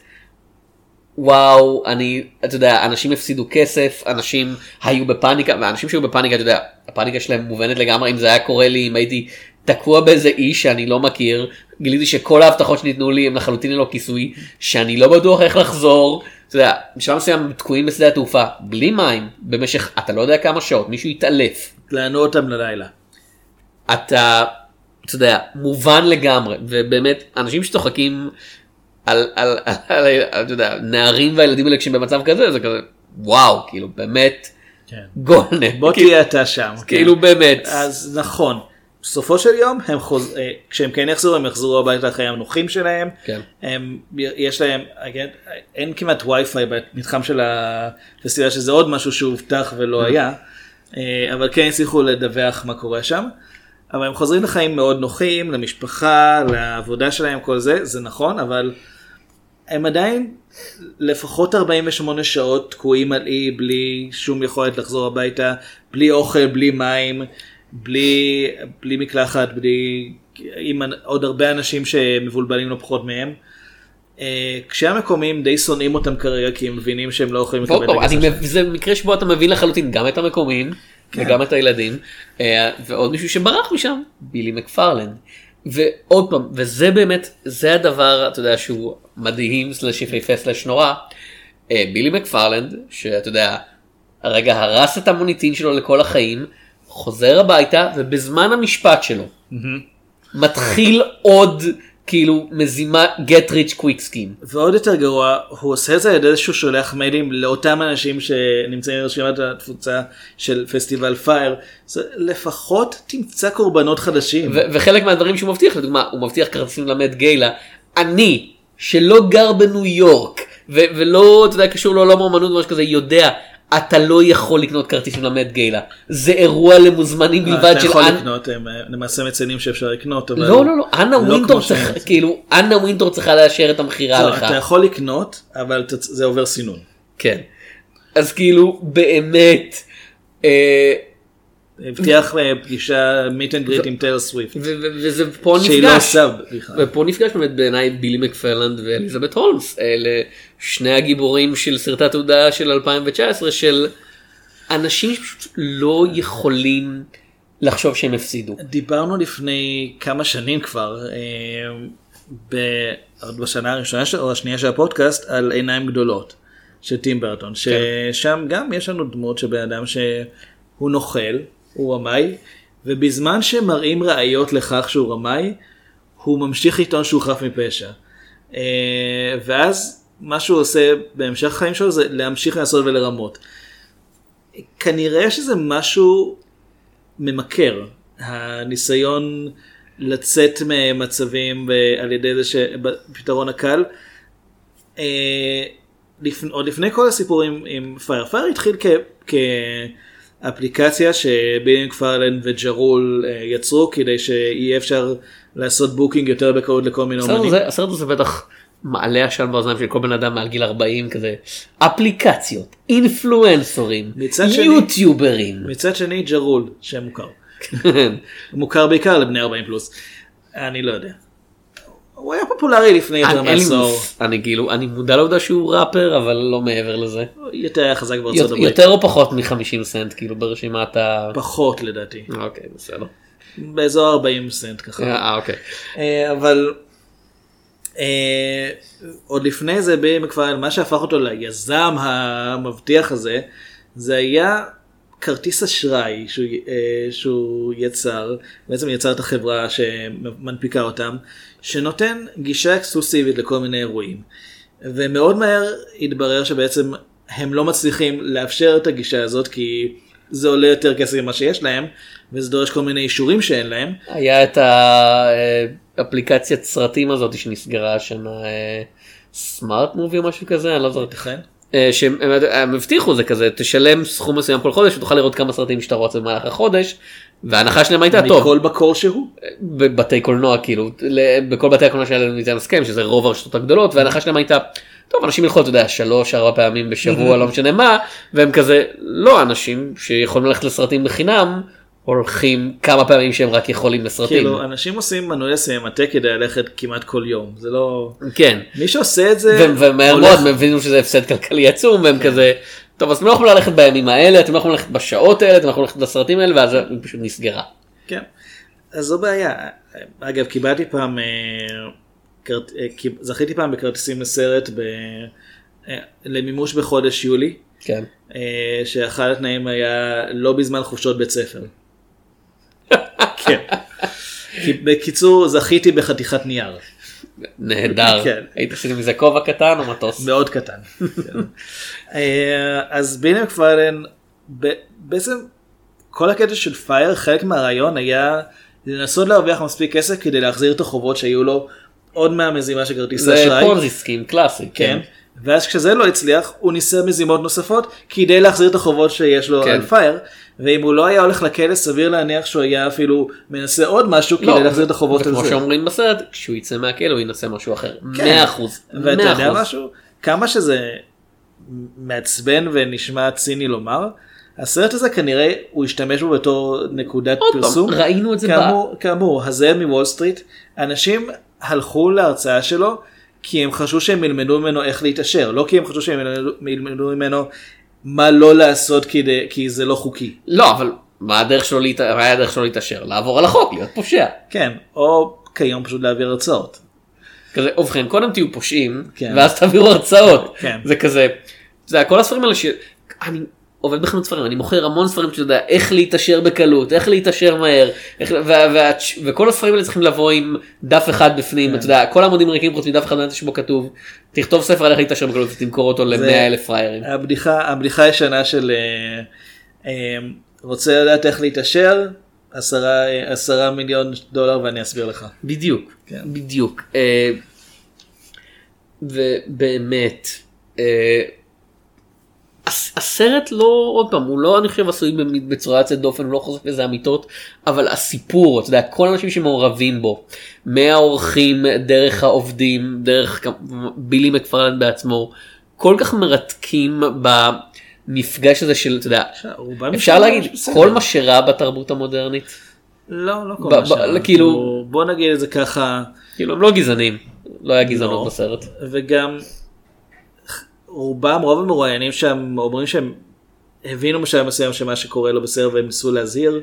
וואו אני אתה יודע אנשים הפסידו כסף אנשים היו בפאניקה ואנשים שהיו בפאניקה אתה יודע הפאניקה שלהם מובנת לגמרי אם זה היה קורה לי אם הייתי תקוע באיזה אי שאני לא מכיר גיליתי שכל ההבטחות שניתנו לי הם לחלוטין ללא כיסוי שאני לא בטוח איך לחזור. אתה יודע, בשלב מסוים תקועים בשדה התעופה בלי מים במשך אתה לא יודע כמה שעות מישהו התעלף נעלו אותם ללילה. אתה, אתה יודע, מובן לגמרי, ובאמת, אנשים שצוחקים על, על, על, על, על אתה יודע, נערים והילדים האלה כשהם במצב כזה, זה כזה, וואו, כאילו, באמת, כן. גולנט. בוא תהיה אתה שם. כאילו, כן. באמת. אז נכון. בסופו של יום הם חוז... אה, כשהם כן יחזרו הם יחזרו הביתה לחיים הנוחים שלהם. כן. הם, יש להם אין כמעט וי-פיי במתחם של הפסטיבל שזה עוד משהו שהובטח ולא Mm. היה. אה, אבל כן הצליחו לדווח מה קורה שם. אבל הם חוזרים לחיים מאוד נוחים למשפחה לעבודה שלהם כל זה זה נכון אבל הם עדיין לפחות 48 שעות תקועים על אי בלי שום יכולת לחזור הביתה, בלי אוכל, בלי מים, בלי, בלי מקלחת, בלי... עם עוד הרבה אנשים שמבולבלים לא פחות מהם. אה, כשהמקומיים די שונאים אותם כרגע כי הם מבינים שהם לא יכולים לקבל את הכסף שלהם. זה מקרה שבו אתה מבין לחלוטין גם את המקומיים כן. וגם את הילדים אה, ועוד מישהו שברח משם בילי מקפרלנד ועוד פעם וזה באמת זה הדבר אתה יודע שהוא מדהים סלש יפהפה סלש נורא אה, בילי מקפרלנד שאתה יודע הרגע הרס את המוניטין שלו לכל החיים חוזר הביתה ובזמן המשפט שלו מתחיל עוד כאילו מזימה get rich quick scheme. ועוד יותר גרוע, הוא עושה את זה על ידי שהוא שולח מיילים לאותם אנשים שנמצאים ברשימת התפוצה של פסטיבל פייר, זה לפחות תמצא קורבנות חדשים. ו- וחלק מהדברים שהוא מבטיח, לדוגמה, הוא מבטיח כרטיסים למד גיילה. אני, שלא גר בניו יורק, ו- ולא, אתה יודע, קשור לעולם האמנות ומשהו כזה, יודע, אתה לא יכול לקנות כרטיסים למד גיילה. זה אירוע למוזמנים בלבד אתה של יכול אנ... לקנות, הם אה, למעשה מציינים שאפשר לקנות, אבל... לא, לא, לא, אנה לא ווינטור שהם- כאילו, אנה ווינטור צריכה לאשר את המכירה לך. אתה יכול לקנות, אבל אתה- זה עובר סינון. כן. אז כאילו, באמת, אה, הבטיח אה, פגישה meet and greet עם טיילר סוויפט. וזה פה שהיא לא נפגש. עושה בכלל. ופה נפגש באמת בעיניי בילי מקפרלנד ואליזבת הולמס אלה שני הגיבורים של סרטי התעודה של 2019 של אנשים שפשוט לא יכולים לחשוב שהם הפסידו. דיברנו לפני כמה שנים כבר, אה, בשנה הראשונה או השנייה של הפודקאסט, על עיניים גדולות של טים ברטון, ששם גם יש לנו דמות של בן אדם שהוא נוכל, הוא רמאי, ובזמן שמראים ראיות לכך שהוא רמאי, הוא ממשיך לטעון שהוא חף מפשע. אה, ואז מה שהוא עושה בהמשך החיים שלו זה להמשיך לעשות ולרמות. כנראה שזה משהו ממכר, הניסיון לצאת ממצבים על ידי זה שבפתרון הקל. אה, לפ- עוד לפני כל הסיפור עם, פייר, פייר התחיל כ- כאפליקציה שבילי מקפרלן וג'ה רול אה, יצרו כדי שיהיה אפשר לעשות booking יותר בקרוב לכל מיני אומנים. הסרט הזה בטח מעלה עשן באוזניים של כל בן אדם מעל גיל 40 כזה אפליקציות שני- יוטיוברים. מצד שני ג'ה רול שם מוכר. מוכר בעיקר לבני 40 פלוס. אני לא יודע. הוא היה פופולרי לפני יותר מעשור. אני כאילו אני מודע לעובדה שהוא ראפר אבל לא מעבר לזה. יותר היה חזק בארצות הברית. יותר או פחות מ-50 סנט כאילו ברשימת ה... פחות לדעתי. אוקיי בסדר. באזור 40 סנט ככה. אה אוקיי. אה, אבל אה, עוד לפני זה מקפרלן מה שהפך אותו ליזם המבטיח הזה זה היה כרטיס אשראי שהוא, אה, שהוא יצר בעצם יצר את החברה שמנפיקה אותם שנותן גישה אקסקלוסיבית לכל מיני אירועים. ומאוד מהר התברר שבעצם הם לא מצליחים לאפשר את הגישה הזאת כי זה עולה יותר כסף ממה שיש להם וזה דורש כל מיני אישורים שאין להם. היה את האפליקציית סרטים הזאת שנסגרה השנה סמארט מובי או משהו כזה אני לא זוכר. אה, שהם הם- הם הבטיחו זה כזה תשלם סכום מסוים כל חודש ותוכל לראות כמה סרטים שאתה רוצה במהלך החודש וההנחה שלהם הייתה טוב מכל מקור שהוא. בבתי קולנוע כאילו בכל בתי הקולנוע שהיה להם איתם הסכם שזה רוב הרשתות הגדולות וההנחה שלהם הייתה טוב אנשים ילכו אתה יודע שלוש ארבע פעמים בשבוע לא משנה מה והם כזה לא אנשים שיכולים ללכת לסרטים בחינם הולכים כמה פעמים שהם רק יכולים לסרטים. כאילו אנשים עושים מנוי לסיימטק כדי ללכת כמעט כל יום זה לא כן. מי שעושה את זה ומהר הולך- מאוד הם הבינו שזה הפסד כלכלי עצום והם כזה טוב אז אתם לא יכולים ללכת בימים האלה אתם לא יכולים ללכת בשעות האלה אתם לא יכולים ללכת לסרטים האלה ואז היא פשוט נסגרה. כן. אז זו בעיה אגב קיבלתי פעם אה, אה, זכיתי פעם בכרטיסים לסרט ב... אה, למימוש בחודש יולי כן. שאחד התנאים היה לא בזמן חופשות בית ספר. כן. בקיצור זכיתי בחתיכת נייר. נהדר. כן. היית עושים מזה כובע קטן או מטוס? מאוד קטן. כן. אה, אז בילי מקפרלן ב- בעצם כל הקטע של פייר חלק מהרעיון היה לנסות להרוויח מספיק כסף כדי להחזיר את החובות שהיו לו עוד מהמזימה של כרטיסי האשראי. Ponzi scheme קלאסי. כן. ואז כשזה לא הצליח הוא ניסה מזימות נוספות כדי להחזיר את החובות שיש לו כן. על פייר ואם הוא לא היה הולך לכלא סביר להניח שהוא היה אפילו מנסה עוד משהו לא, כדי להחזיר את החובות על וכמו זה. שאומרים בסרט כשהוא יצא מהכלא הוא ינסה משהו אחר. כן. 100 אחוז. ואתה 100 יודע. משהו? כמה שזה מעצבן ונשמע ציני לומר, הסרט הזה כנראה הוא השתמש בו בתור נקודת עוד פעם, פרסום. ראינו את זה כאמור, כאמור, הזאב מוול סטריט, אנשים הלכו להרצאה שלו כי הם חשבו שהם ילמדו ממנו איך להתעשר, לא כי הם חשבו שהם ילמדו- ממנו מה לא לעשות כדי, כי זה לא חוקי. לא אבל מה הדרך שלו להת- מה הדרך שלו להתעשר? לעבור על החוק להיות פושע. כן, או כיום פשוט להעביר הרצאות. כזה ובכן קודם תהיו פושעים כן. ואז תעבירו הרצאות. כן. זה כזה. זה כל הספרים האלה ש... אני עובד בחנות ספרים אני מוכר המון ספרים שאתה יודע איך להתעשר בקלות איך להתעשר מהר איך... ו... ו... וכל הספרים האלה צריכים לבוא עם דף אחד בפנים כן. אתה יודע כל העמודים ריקים חוץ מדף אחד שבו כתוב תכתוב ספר על איך להתעשר בקלות ותמכור אותו זה- למאה אלף פריירים. הבדיחה, הבדיחה הישנה של אה, אה, רוצה לדעת איך להתעשר, עשרה, אה, עשרה מיליון דולר ואני אסביר לך. בדיוק, כן. בדיוק. אה, ובאמת, אה, הסרט לא, עוד פעם, הוא לא, אני חושב, עשוי בצורה יוצאת דופן, הוא לא חושף לזה אמיתות, אבל הסיפור, אתה יודע, כל האנשים שמעורבים בו, מהאורחים, דרך העובדים, דרך בילי מקפרלנד בעצמו, כל כך מרתקים במפגש הזה של, אתה יודע, אפשר להגיד. כל מה שרע בתרבות המודרנית, לא, לא כל מה שרע. כאילו- בוא נגיד את זה ככה, כאילו, הם לא גזענים, לא היה לא. גזענות בסרט. וגם רובם, רוב המרואיינים שם אומרים שהם הבינו בשלב מסוים שמה שקורה לו בסרט והם ניסו להזהיר.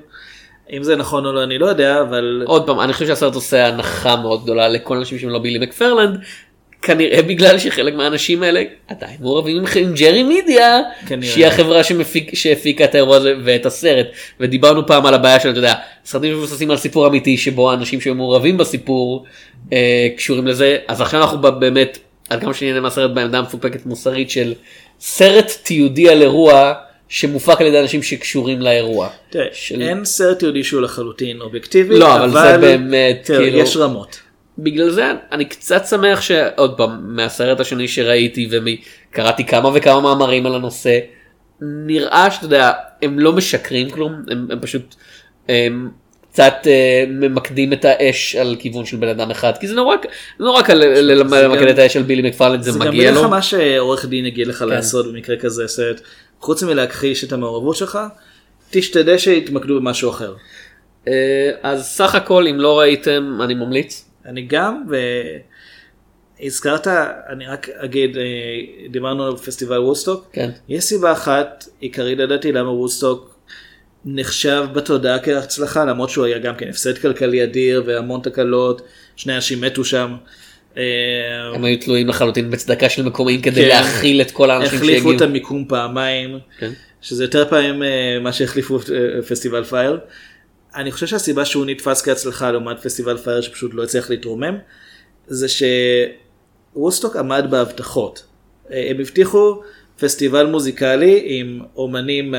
אם זה נכון או לא אני לא יודע, אבל עוד פעם, אני חושב שהסרט עושה הנחה מאוד גדולה לכל האנשים שהם לא בילי מקפרלנד, כנראה בגלל שחלק מהאנשים האלה עדיין מעורבים עם- ג'רי מידיה, כנראה. שהיא החברה שמפיק, שהפיקה את האירוע הזה ואת הסרט. ודיברנו פעם על הבעיה של, אתה יודע, סרטים שמבוססים על סיפור אמיתי שבו האנשים שהיו מעורבים בסיפור אה, קשורים לזה, אז עכשיו אנחנו באמת, עד כמה שאני נהנה מהסרט בעמדה המפוקפקת מוסרית של סרט תיעודי על אירוע שמופק על ידי אנשים שקשורים לאירוע. תראה, של- אין סרט תיעודי שהוא לחלוטין אובייקטיבי, לא, אבל זה באמת, תראה, כאילו- יש רמות. בגלל זה אני קצת שמח שעוד פעם מהסרט השני שראיתי וקראתי כמה וכמה מאמרים על הנושא נראה שאתה יודע הם לא משקרים כלום הם, הם פשוט הם קצת אה, ממקדים את האש על כיוון של בן אדם אחד כי זה נורא נורא קל זה למקד גם- את האש על בילי מקפרלנד זה זה גם מגיע אין לך לו. מה שעורך דין יגיד לך כן. לעשות במקרה כזה סרט, חוץ מלהכחיש את המעורבות שלך, תשתדל שיתמקדו במשהו אחר. אה, אז סך הכל אם לא ראיתם אני ממליץ. אני גם, והזכרת, אני רק אגיד, אה, דיברנו על פסטיבל וודסטוק, כן. יש סיבה אחת עיקרית לדעתי למה וודסטוק נחשב בתודעה כהצלחה, למרות שהוא היה גם כן הפסד כלכלי אדיר והמון תקלות, שני אנשים מתו שם. אה, הם היו תלויים לחלוטין בצדקה של מקומיים כדי כן. להכיל את כל האנשים שהגיעו. החליפו את המיקום פעמיים, כן. שזה יותר פעמים אה, מה שהחליפו אה, פסטיבל פייר. אני חושב שהסיבה שהוא נתפס כהצלחה לעומת פסטיבל פייר שפשוט לא הצליח להתרומם, זה שוודסטוק עמד בהבטחות. הם הבטיחו פסטיבל מוזיקלי עם אומנים,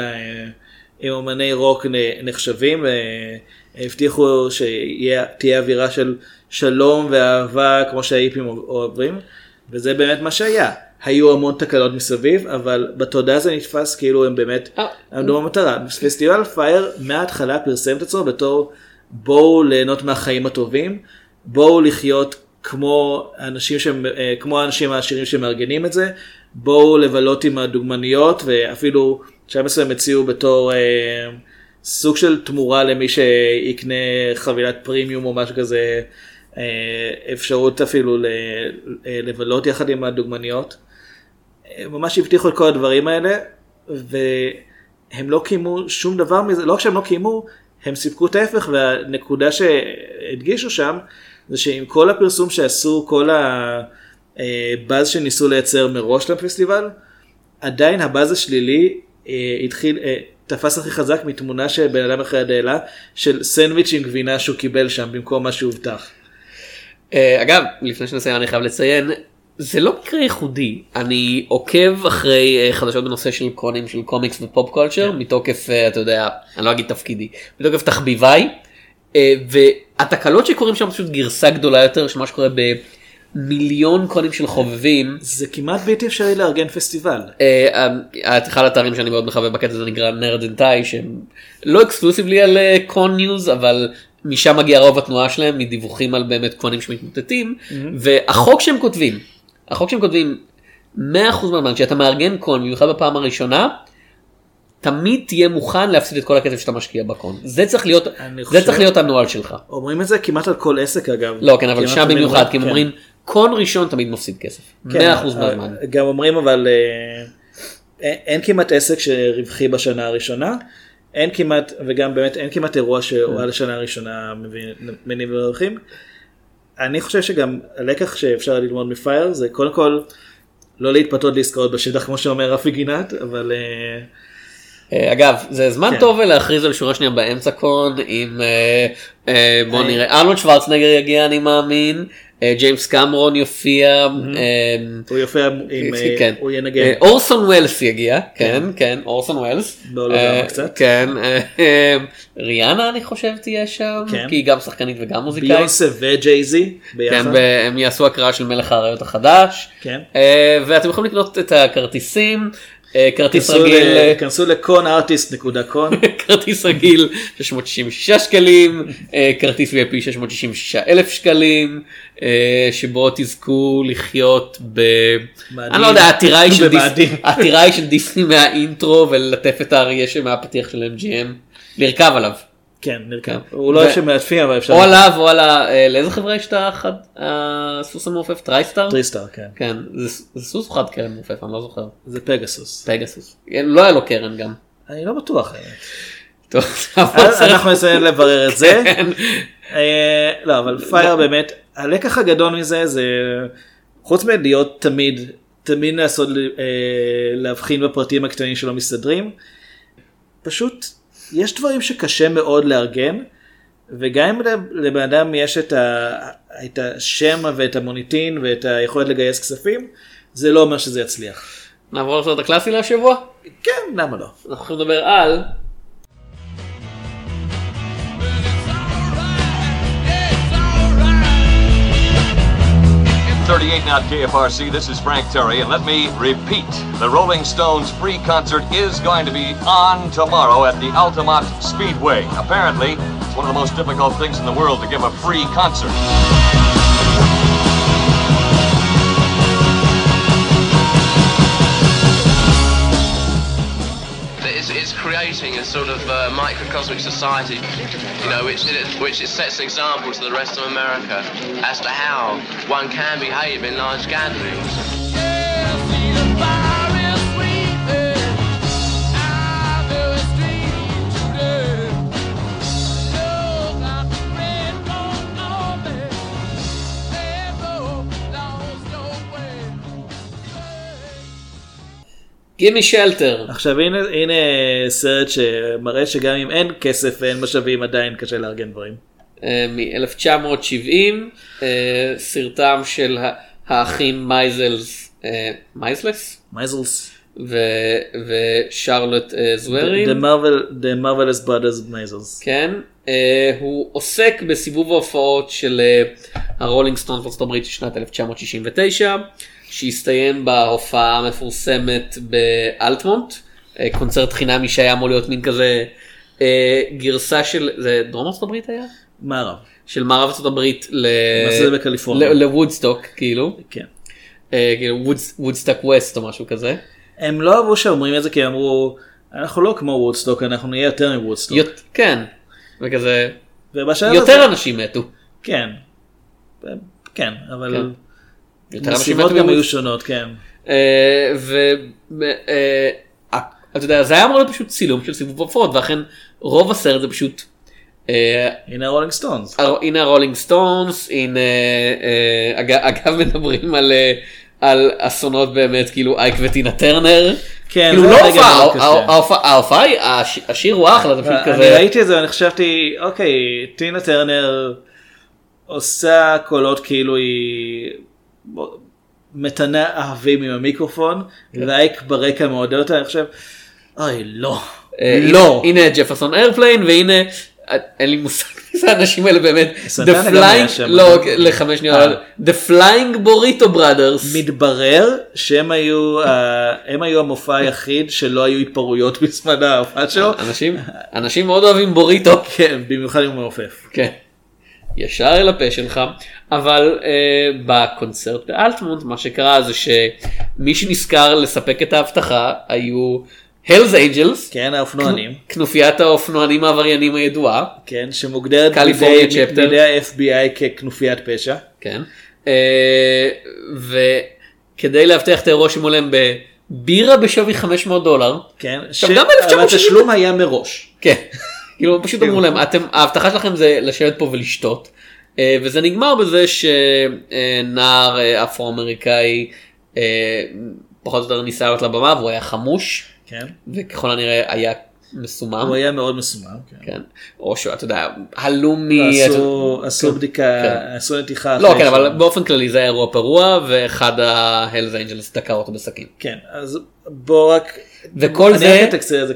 עם אומני רוק נחשבים, אה, הבטיחו שתהיה אווירה של שלום ואהבה כמו שהאיפים אוהבים, וזה באמת מה שהיה. היו המון תקלות מסביב, אבל בתודעה זה נתפס כאילו הם באמת אה. עמדו במטרה. פסטיבל פייר מההתחלה פרסם את עצמו בתור בואו ליהנות מהחיים הטובים, בואו לחיות כמו האנשים, שהם, אה, כמו האנשים העשירים שמארגנים את זה, בואו לבלות עם הדוגמניות ואפילו שם מסוים הציעו בתור אה, סוג של תמורה למי שיקנה חבילת פרימיום או משהו כזה, אה, אפשרות אפילו ל- אה, לבלות יחד עם הדוגמניות. אה, ממש הבטיחו את כל הדברים האלה והם לא קיימו שום דבר מזה, לא רק שהם לא קיימו, הם סיפקו את ההפך והנקודה שהדגישו שם זה שעם כל הפרסום שעשו, כל הבאז שניסו לייצר מראש לפסטיבל, עדיין הבאז השלילי אה, התחיל, אה, תפס הכי חזק מתמונה שבן אדם אחד העלה של סנדוויץ' עם גבינה שהוא קיבל שם במקום מה שהובטח. אה, אגב, לפני שנסיים אני חייב לציין, זה לא מקרה ייחודי, אני עוקב אחרי אה, חדשות בנושא של קונים של קומיקס ופופ קולצ'ר, מתוקף, אה, אתה יודע, אני לא אגיד תפקידי, מתוקף תחביביי, אה, והתקלות שקורים שם פשוט גרסה גדולה יותר של מה שקורה במיליון קונים של חובבים. זה כמעט בלתי אפשרי לארגן פסטיבל. אה, אה, אחד האתרים שאני מאוד מחבב בקטע הזה נקרא Nerd and Tie שהם לא exclusively על con news אבל משם מגיע רוב התנועה שלהם מדיווחים על באמת קונים שמתמוטטים והחוק שהם כותבים החוק שהם כותבים 100% מהזמן כשאתה מארגן con במיוחד בפעם הראשונה. תמיד תהיה מוכן להפסיד את כל הכסף שאתה משקיע ב con זה צריך להיות זה חושב- צריך להיות הנוהל שלך אומרים את זה כמעט על כל עסק אגב. לא כן אבל שם במיוחד כי הם כן. אומרים קון ראשון תמיד מפסיד כסף 100% כן, מהזמן. גם אומרים אבל אה, אין- אין כמעט עסק שרווחי בשנה הראשונה. אין כמעט וגם באמת אין כמעט אירוע שהוא על השנה הראשונה מניב רווחים. אני חושב שגם הלקח שאפשר ללמוד מפייר זה קודם כל לא להתפתות לעסקאות בשטח כמו שאומר רפי גינת אבל אה, אה, אגב זה זמן כן. טוב להכריז על שורה שנייה באמצע con עם אה, אה, בוא אה. נראה ארנולד שוורצנגר יגיע אני מאמין אה, ג'יימס קמרון יופיע אה, הוא יופיע עם אה, כן. הוא ינגן. אה, אורסון ווילס יגיע כן כן אורסון ווילס אה, קצת. כן אה, אה, ריאנה אני חושב תהיה שם כן. כי היא גם שחקנית וגם מוזיקאית. ביונסה וג'ייזי כן, ביחד. והם יעשו הקראה של מלך האריות החדש. כן. אה, ואתם יכולים לקנות את הכרטיסים. אה, כרטיס רגיל אה, כנסו ל conartist.con <laughs> כרטיס רגיל 666 שקלים, אה, כרטיס VIP 666 אלף שקלים, אה, שבו תזכו לחיות ב... אני לא יודע, הטירה ההיא של במאדים. דיס- הטירה <laughs> ההיא של דיסני מה intro וללטף את האריה מהפתיח של MGM, לרכב עליו. כן נרכב. כן. הוא לא אוהב שמעטפים אבל אפשר. או עליו או על ה... אה, לאיזה חברה יש את? הסוס המעופף? טרייסטאר? טריסטאר כן. כן, זה סוס חד קרן מעופף, אני לא זוכר. זה פגסוס. פגסוס. לא היה לו קרן גם. אני לא בטוח. אז אנחנו נסיים לברר את זה. <laughs> כן. אה, לא אבל פייר באמת הלקח הגדול מזה זה חוץ מלהיות תמיד, תמיד אה, להבחין בפרטים הקטנים שלא מסתדרים, פשוט יש דברים שקשה מאוד לארגן, וגם אם לבן אדם יש את, ה, את השם ואת המוניטין ואת היכולת לגייס כספים, זה לא אומר שזה יצליח. נעבור לסרט הקלאסי להשבוע? כן, למה לא? אנחנו יכולים לדבר על 38 now KFRC, this is Frank Terry, and let me repeat the Rolling Stones free concert is going to be on tomorrow at the Altamont Speedway. Apparently, it's one of the most difficult things in the world to give a free concert. Creating a sort of uh, microcosmic society, you know, which it, which it sets an example to the rest of America as to how one can behave in large gatherings. Gimme Shelter. עכשיו הנה, הנה סרט שמראה שגם אם אין כסף ואין משאבים עדיין קשה לארגן דברים. מ-1970, סרטם של האחים מייזלס, אה, מייזלס? מייזלס. ושרלוט אה, זוורין. The Marvel, the Marvelous Brothers Maysles. כן, אה, הוא עוסק בסיבוב ההופעות של אה, הרולינג סטון בארצות הברית של שנת 1969, שהסתיים בהופעה המפורסמת באלטמונט, אה, קונצרט חינמי שהיה אמור להיות מין כזה אה, גרסה של, זה דרום ארצות הברית היה? מערב. של מערב ארצות הברית ל... לוודסטוק כאילו, כן. אה, כאילו וודס- וודסטוק ווסט או משהו כזה. הם לא אהבו שאומרים את זה כי אמרו אנחנו לא כמו וודסטוק אנחנו נהיה יותר מוודסטוק. יות- כן, וכזה, יותר הזה- אנשים מתו. כן. כן אבל כן. מתו גם היו שונות כן. ואתה יודע זה היה אמור להיות פשוט צילום של סיבוב הופעות ואכן רוב הסרט זה פשוט. אה, הנה הרולינג סטונס. הנה הרולינג סטונס הנה אה, אג- <laughs> אגב מדברים על אה, על אסונות באמת כאילו אייק וטינה טרנר. כן, כאילו לא הופעה. ההופעה- היא הש- השיר הוא אחלה זה פשוט אני כזה. ראיתי את זה ואני חשבתי אוקיי טינה טרנר עושה קולות כאילו היא מתנה אהבים עם המיקרופון ואייק ברקע מעודד אותה אני חושב אוי לא. אה, לא. הנה ג'פרסון איירפליין והנה אה, אין לי מושג <laughs> מי זה האנשים האלה באמת. סנטנה The גם היה Flying-. לא לחמש שניות. אה. The Flying Burrito Brothers. מתברר שהם היו הם היו המופע היחיד שלא היו התפרעויות בזמן ההופעה שלו. אנשים אנשים מאוד אוהבים בוריטו. כן במיוחד אם הוא מעופף. כן. ישר אל הפה שלך אבל אה, בקונצרט באלטמונט מה שקרה זה שמי שנזכר לספק את האבטחה היו הלס אנג'לס. כן האופנוענים. כנופיית האופנוענים העבריינים הידועה. כן שמוגדרת בידי. בידי ה-FBI ככנופיית פשע. כן. אה, וכדי להבטיח את האירוע שמולם בבירה בשווי 500 דולר. כן. ש- גם ב- אבל התשלום היה מראש. כן. כאילו פשוט אמרו להם אתם ההבטחה שלכם זה לשבת פה ולשתות. אה, וזה נגמר בזה שנער אה, אפרו-אמריקאי אה, פחות או יותר ניסה לעלות לבמה והוא היה חמוש כן. וככל הנראה היה מסומם. הוא היה מאוד מסומם. כן. כן. או שאתה יודע הלום מ... עשו- עשו כן. בדיקה, כן. עשו נתיחה. לא כן אבל באופן כללי זה היה אירוע פרוע ואחד ההלס אנג'לס דקר אותו בסכין. כן, אז בוא רק... וכל זה.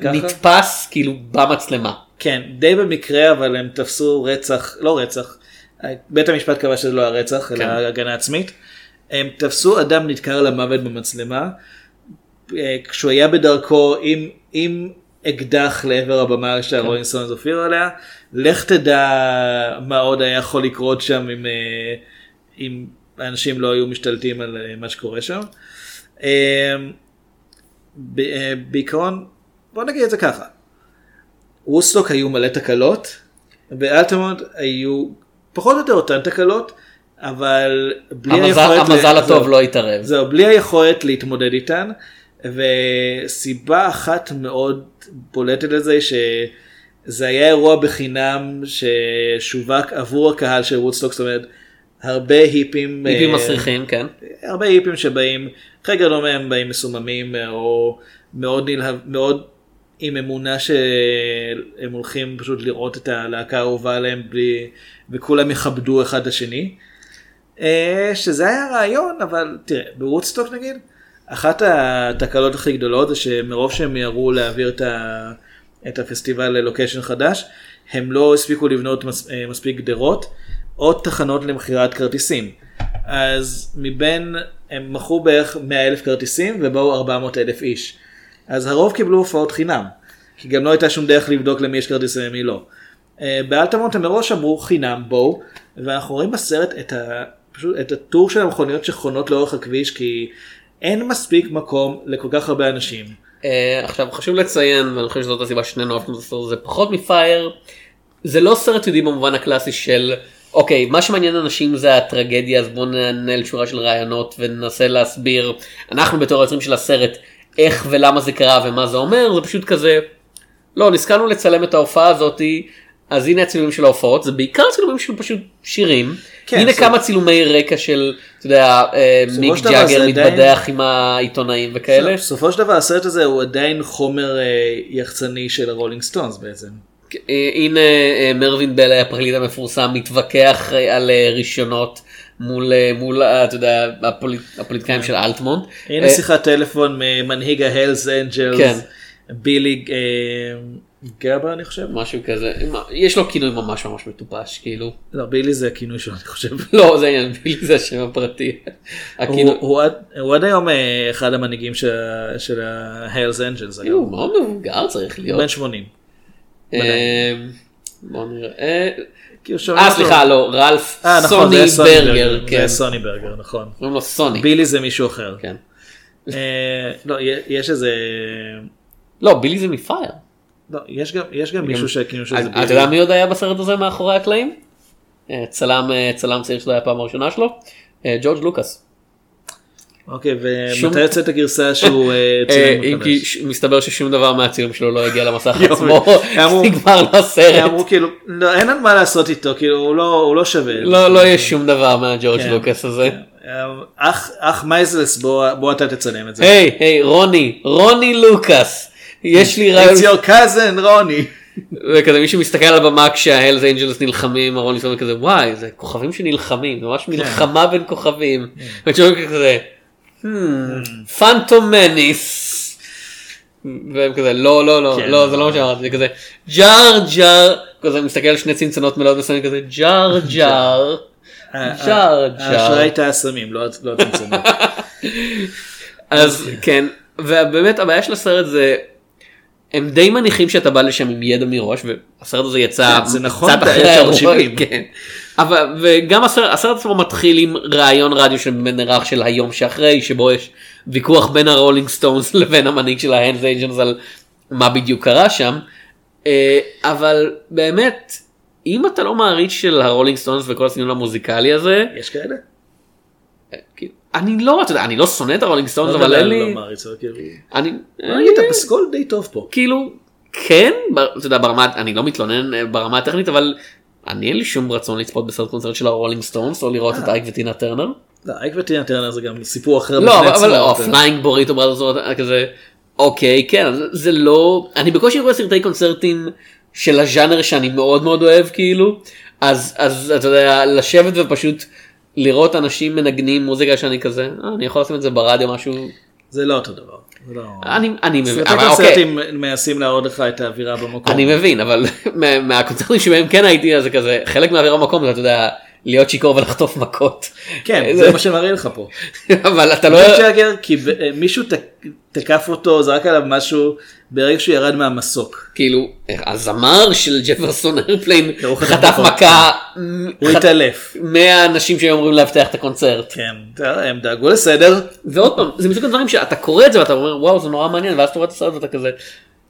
נתפס כאילו במצלמה. כן, די במקרה, אבל הם תפסו רצח, לא רצח, בית המשפט קבע שזה לא היה רצח, אלא. הגנה עצמית. הם תפסו אדם נדקר למוות במצלמה, אה, כשהוא היה בדרכו עם, עם אקדח לעבר הבמה שהרולינג סטונס הופיעו עליה, לך תדע מה עוד היה יכול לקרות שם אם, אה, אם האנשים לא היו משתלטים על אה, מה שקורה שם. אה, בעיקרון, בוא נגיד את זה ככה, וודסטוק היו מלא תקלות, באלטמונט היו פחות או יותר אותן תקלות, אבל בלי המזל- היכולת... המזל ל- הטוב זהו. לא התערב. זהו, בלי היכולת להתמודד איתן, וסיבה אחת מאוד בולטת לזה, שזה היה אירוע בחינם ששווק עבור הקהל של וודסטוק, זאת אומרת, הרבה היפים, היפים אה, מסריחים, כן. הרבה היפים שבאים, חלק גדול מהם באים מסוממים אה, או מאוד נלהב, מאוד עם אמונה שהם הולכים פשוט לראות את הלהקה האהובה עליהם בלי, וכולם יכבדו אחד את השני. אה, שזה היה רעיון, אבל תראה, בוודסטוק נגיד, אחת התקלות הכי גדולות זה שמרוב שהם מיהרו להעביר את, ה, את הפסטיבל ללוקיישן חדש, הם לא הספיקו לבנות מס, אה, מספיק גדרות או תחנות למכירת כרטיסים. אז מבין, הם מכרו בערך 100 אלף כרטיסים ובאו 400 אלף איש. אז הרוב קיבלו הופעות חינם, כי גם לא הייתה שום דרך לבדוק למי יש כרטיסים ולמי לא. אה, באלטמונט הם מראש אמרו חינם בואו, ואנחנו רואים בסרט את, ה, פשוט, את הטור של המכוניות שחונות לאורך הכביש, כי אין מספיק מקום לכל כך הרבה אנשים. Uh, עכשיו חשוב לציין ואני חושב שזאת הסיבה ששנינו אהבנו את הסרט הזה פחות מפייר. זה לא סרט תיעודי במובן הקלאסי של אוקיי מה שמעניין אנשים זה הטרגדיה אז בואו ננהל שורה של רעיונות וננסה להסביר אנחנו בתור היוצרים של הסרט איך ולמה זה קרה ומה זה אומר זה פשוט כזה. לא הסכמנו לצלם את ההופעה הזאתי אז הנה הצילומים של ההופעות זה בעיקר צילומים של פשוט שירים. כן, הנה זה- כמה צילומי רקע של אתה יודע אה, מיק ג'אגר מתבדח עם העיתונאים וכאלה. בסופו של דבר הסרט הזה הוא עדיין חומר אה, יחצני של הרולינג סטונס בעצם. אה, הנה מלווין בלאי הפרקליט המפורסם מתווכח על רישיונות מול מול אתה יודע הפוליט, הפוליטיקאים של אלטמונט. הנה שיחת טלפון ממנהיג ההלס אנג'לס, כן. בילי גבר אני חושב. משהו כזה יש לו כינוי ממש ממש מטופש כאילו לא בילי זה הכינוי שלו אני חושב. <laughs> לא זה העניין בילי זה השם הפרטי. הכינוי- הוא- הוא עד- הוא עד היום אה, אחד המנהיגים של של אנג'לס. כאילו, הוא מאוד מבוגר צריך להיות. בן 80. אה, בוא נראה. כאילו, אה. סליחה לא רלף אה, נכון, סוני זה ברגר. זה כן. סוני ברגר נכון. קוראים לו סוני. בילי זה מישהו אחר. כן. לא יש איזה לא בילי זה מפייר. לא יש גם יש גם מישהו שהכינו שזה אתה יודע מי עוד היה בסרט הזה מאחורי הקלעים? אה, צלם אה, צלם צעיר שזה היה הפעם הראשונה שלו. אה, ג'ורג' לוקאס. אוקיי ומתי יוצאת הגרסה שהוא צילם אם? כי מסתבר ששום דבר מהצילום שלו לא הגיע למסך. <laughs> עצמו. <laughs> נגמר לו הסרט. אמרו כאילו לא, אין על מה לעשות איתו כאילו הוא לא הוא לא שווה. לא לא יש שום דבר מהג'ורג' כן. לוקאס הזה. אח אח מייזלס בוא אתה תצלם את זה. היי היי רוני רוני לוקאס. יש לי רעיון. It's your cousin רוני. וכזה מישהו מסתכל על הבמה כשההלס אנג'לס נלחמים ארון ניסון כזה וואי זה כוכבים שנלחמים ממש כן. מלחמה בין כוכבים. וג'ורג' כזה פנטום מניס. והם כזה לא לא לא כן. לא זה לא מה שאמרתי זה כזה ג'אר ג'אר כזה מסתכל על שני צנצנות מלאות מסוימים כזה ג'אר ג'אר. ג'אר ההשראה ג'אר. הייתה הסמים לא לא הצמצומים. <laughs> אז כן ובאמת הבעיה של הסרט זה הם די מניחים שאתה בא לשם עם ידע מראש והסרט הזה יצא כן, זה נכון קצת אחרי ב-1970. האירוע, כן. אבל וגם הסרט, הסרט עצמו מתחיל עם ראיון רדיו של נערך של היום שאחרי שבו יש ויכוח בין הרולינג סטונס <laughs> לבין המנהיג של ההלס אנג'לס על מה בדיוק קרה שם אה, אבל באמת אם אתה לא מעריץ של הרולינג סטונס וכל הסגנון המוזיקלי הזה יש כאלה? אני לא יודע אני לא שונא את הרולינג סטונס לא אבל יודע, אין אני לי לא כאילו. אני נגיד, אתה פסקול די טוב פה. כאילו כן אתה יודע ברמה אני לא מתלונן אה, ברמה הטכנית אבל אני אין לי שום רצון לצפות בסרט קונצרט של הרולינג סטונס או לראות את אייק וטינה טרנר. לא, אייק וטינה טרנר זה גם סיפור אחר. לא אבל- או פליינג בוריטו בראדרס כזה אוקיי כן זה- לא אני בקושי רואה סרטי קונצרטים של הז'אנר שאני מאוד מאוד אוהב כאילו אז אז אתה יודע לשבת ופשוט לראות אנשים מנגנים מוזיקה שאני כזה "אה, אני יכול לשים את זה ברדיו משהו זה לא אותו דבר. לא- אני אני מבין אבל אוקיי. קונצרטים מנסים להראות לך את האווירה במקום. אני מבין אבל <laughs> מה- מהקונצרטים שבהם כן הייתי אז זה כזה חלק מהאוויר המקום זה אתה יודע להיות שיכור ולחטוף מכות. כן, זה מה שמראה לך פה. אבל אתה לא... ג'אגר, כי אה, מישהו תקף אותו, זרק עליו משהו ברגע שהוא ירד מהמסוק. כאילו הזמר של ג'פרסון איירפליין הוא חטף. מכה הוא התעלף. מהאנשים שהיו אמורים לאבטח את הקונצרט. כן, תראה, הם דאגו לסדר. ועוד פעם זה מסוג הדברים שאתה קורא את זה ואתה אומר וואו זה נורא מעניין ואז אתה רואה את הסרט ואתה כזה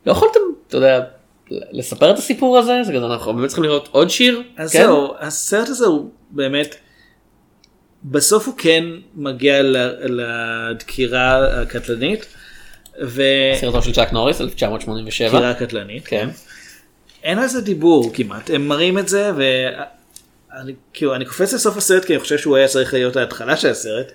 לא יכולתם אתה יודע לספר את הסיפור הזה זה כזה אנחנו באמת צריכים לראות עוד שיר. אז כן? זהו, הסרט הזה הוא באמת, בסוף הוא כן מגיע לדקירה הקטלנית. ו... סרטו של צ'אק נוריס 1987. דקירה קטלנית. כן. אין על זה דיבור כמעט, הם מראים את זה אני, כאילו, אני קופץ לסוף הסרט כי אני חושב שהוא היה צריך להיות ההתחלה של הסרט.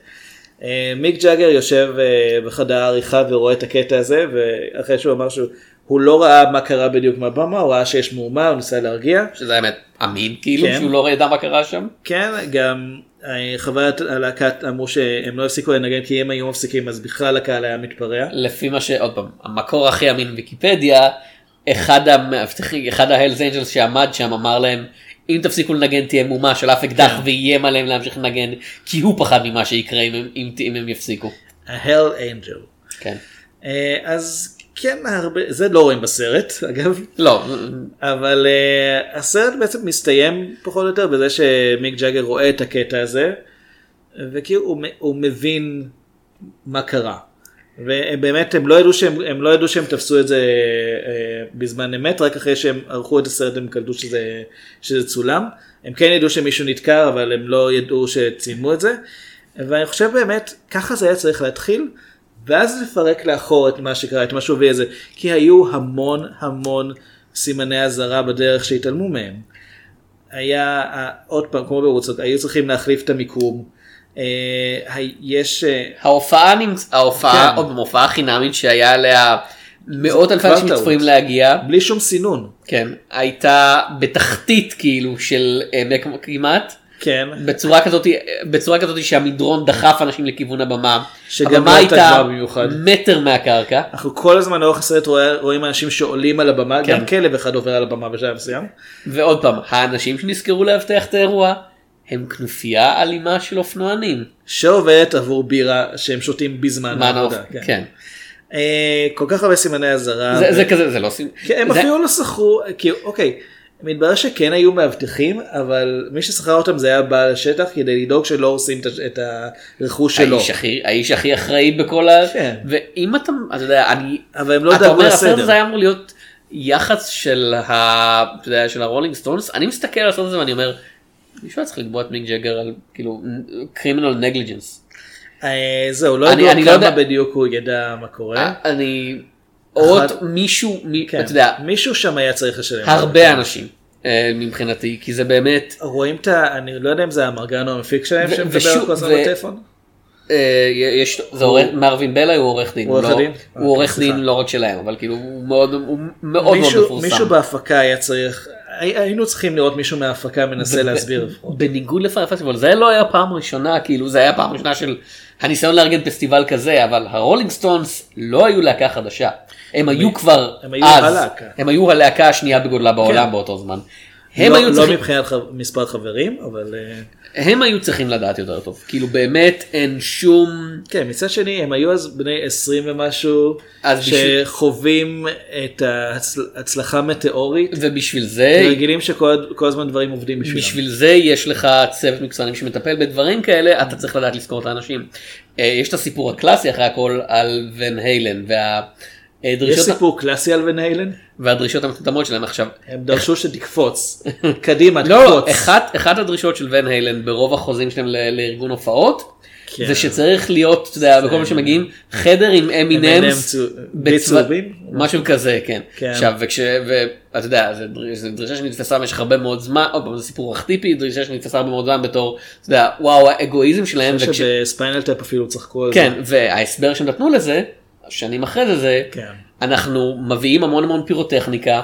אה, מיק ג'אגר יושב אה, בחדר העריכה ורואה את הקטע הזה ואחרי שהוא אמר שהוא הוא לא ראה מה קרה בדיוק מהבמה הוא ראה שיש מהומה הוא ניסה להרגיע. שזה האמת אמין כאילו כן. שהוא לא ידע מה קרה שם. כן גם אה, חברי הלהקת אמרו שהם לא הפסיקו לנגן כי הם היו מפסיקים אז בכלל הקהל היה מתפרע. לפי מה שעוד פעם המקור הכי אמין בוויקיפדיה אחד המאבטחים אחד ההלס אנג'לס שעמד שם אמר להם אם תפסיקו לנגן תהיה מהומה של אף אקדח כן. ואיים עליהם להמשיך לנגן כי הוא פחד ממה שיקרה אם הם, אם, אם הם יפסיקו. ה-Hell Angel. כן. אה, אז כן הרבה זה לא רואים בסרט <laughs> אגב. לא. אבל uh, הסרט בעצם מסתיים פחות או יותר בזה שמיק ג'אגר רואה את הקטע הזה וכאילו הוא, הוא מבין מה קרה. ובאמת הם לא ידעו שהם הם לא ידעו שהם תפסו את זה אה, בזמן אמת רק אחרי שהם ערכו את הסרט הם קלטו שזה, שזה צולם. הם כן ידעו שמישהו נדקר אבל הם לא ידעו שצילמו את זה. ואני חושב באמת ככה זה היה צריך להתחיל ואז לפרק לאחור את מה שקרה את מה שהוביל לזה כי היו המון המון סימני אזהרה בדרך שהתעלמו מהם. היה אה, עוד פעם כמו ברוצות היו צריכים להחליף את המיקום. אה, יש אה, ההופעה נמצ... ההופעה כן. עוד פעם הופעה חינמית שהיה עליה מאות אלפי אנשים. צפויים להגיע בלי שום סינון. כן הייתה בתחתית כאילו של כמעט כן. בצורה כזאת בצורה כזאת שהמדרון דחף אנשים לכיוון הבמה. שגם לא הייתה גבוהה במיוחד. מטר מהקרקע. אנחנו כל הזמן לאורך הסרט רואה- רואים אנשים שעולים על הבמה כן. גם כלב אחד עובר על הבמה בשלב מסוים. ועוד פעם האנשים שנזכרו לאבטח את האירוע הם כנופיה אלימה של אופנוענים. שעובדת עבור בירה שהם שותים בזמן מה העבודה. נוף- כן. אה, כל כך הרבה סימני אזהרה. זה- ו- זה כזה זה לא סימ... כן, הם זה- אפילו לא שכרו, כי אוקיי, מתברר שכן היו מאבטחים, אבל מי ששכר אותם זה היה בעל השטח כדי לדאוג שלא הורסים את הרכוש שלו. האיש הכי האיש הכי אחראי בכל ה... כן. ואם אתה אתה יודע אני אבל הם לא אתה דאגו אומר הסרט לסדר. הזה היה אמור להיות יח"צ של ה... אתה יודע, של הרולינג סטונס אני מסתכל על הסרט הזה ואני אומר. מישהו היה צריך לתבוע את מיק ג'גר על כאילו criminal negligence. אה, זהו, לא ידוע לא כמה בדיוק הוא ידע מה קורה. אני אחד- מישהו מי- כן, אתה יודע מישהו שם היה צריך לשלם. הרבה אנשים אה, מבחינתי כי זה באמת רואים את ה... אני לא יודע אם זה המרגן או המפיק שלהם שמדבר כל הזמן בטלפון. אה, יש זה עורך מרווין בלה הוא עורך דין הוא עורך לא- דין? הוא עורך סליחה. דין לא רק שלהם אבל כאילו הוא מאוד הוא מאוד מפורסם. מישהו בהפקה היה צריך, הי- היינו צריכים לראות מישהו מההפקה מנסה להסביר. בניגוד לפייר פסטיבל זה לא היה פעם ראשונה כאילו זה היה פעם ראשונה של הניסיון לארגן פסטיבל כזה אבל הרולינג סטונס לא היו להקה חדשה הם היו כבר הם היו אז הלהקה. הם היו הלהקה השנייה בגודלה בעולם כן. באותו זמן. הם לא- היו לא צריכים מבחינת ח- מספר חברים, אבל... אה, הם היו צריכים לדעת יותר טוב כאילו באמת אין שום כן, מצד שני הם היו אז בני 20 ומשהו, אז בשביל- שחווים את ההצלחה מטאורית, ובשביל זה רגילים שכל כל הזמן דברים עובדים בשבילם. בשביל זה יש לך צוות מקצוענים שמטפל בדברים כאלה אתה צריך לדעת לזכור את האנשים. אה, יש את הסיפור הקלאסי אחרי הכל על ון היילן יש והדרישות סיפור קלאסי על ון היילן? והדרישות המטומטמות שלהם עכשיו. הם דרשו שתקפוץ, <laughs> קדימה לא, לא, תקפוץ. אחת, אחת הדרישות של ון היילן ברוב החוזים שלהם ל- לארגון הופעות, כן. זה שצריך להיות, אתה יודע, בכל מה שמגיעים, חדר עם אמינמס, בצהובים? משהו כזה, כן. כן. עכשיו, וכש... ואתה יודע, זו דרישה, שנתפסה במשך הרבה מאוד זמן, עוד פעם, זה סיפור ארכטיפי, דרישה שנתפסה הרבה מאוד זמן בתור, אתה יודע, וואו, האגואיזם שלהם, אני חושב. שבספיינל טאפ אפילו צחקו על זה. כן, וההסבר שהם נתנו לזה, שנים אחרי זה, זה, כן. אנחנו מביאים המון המון פירוטכניקה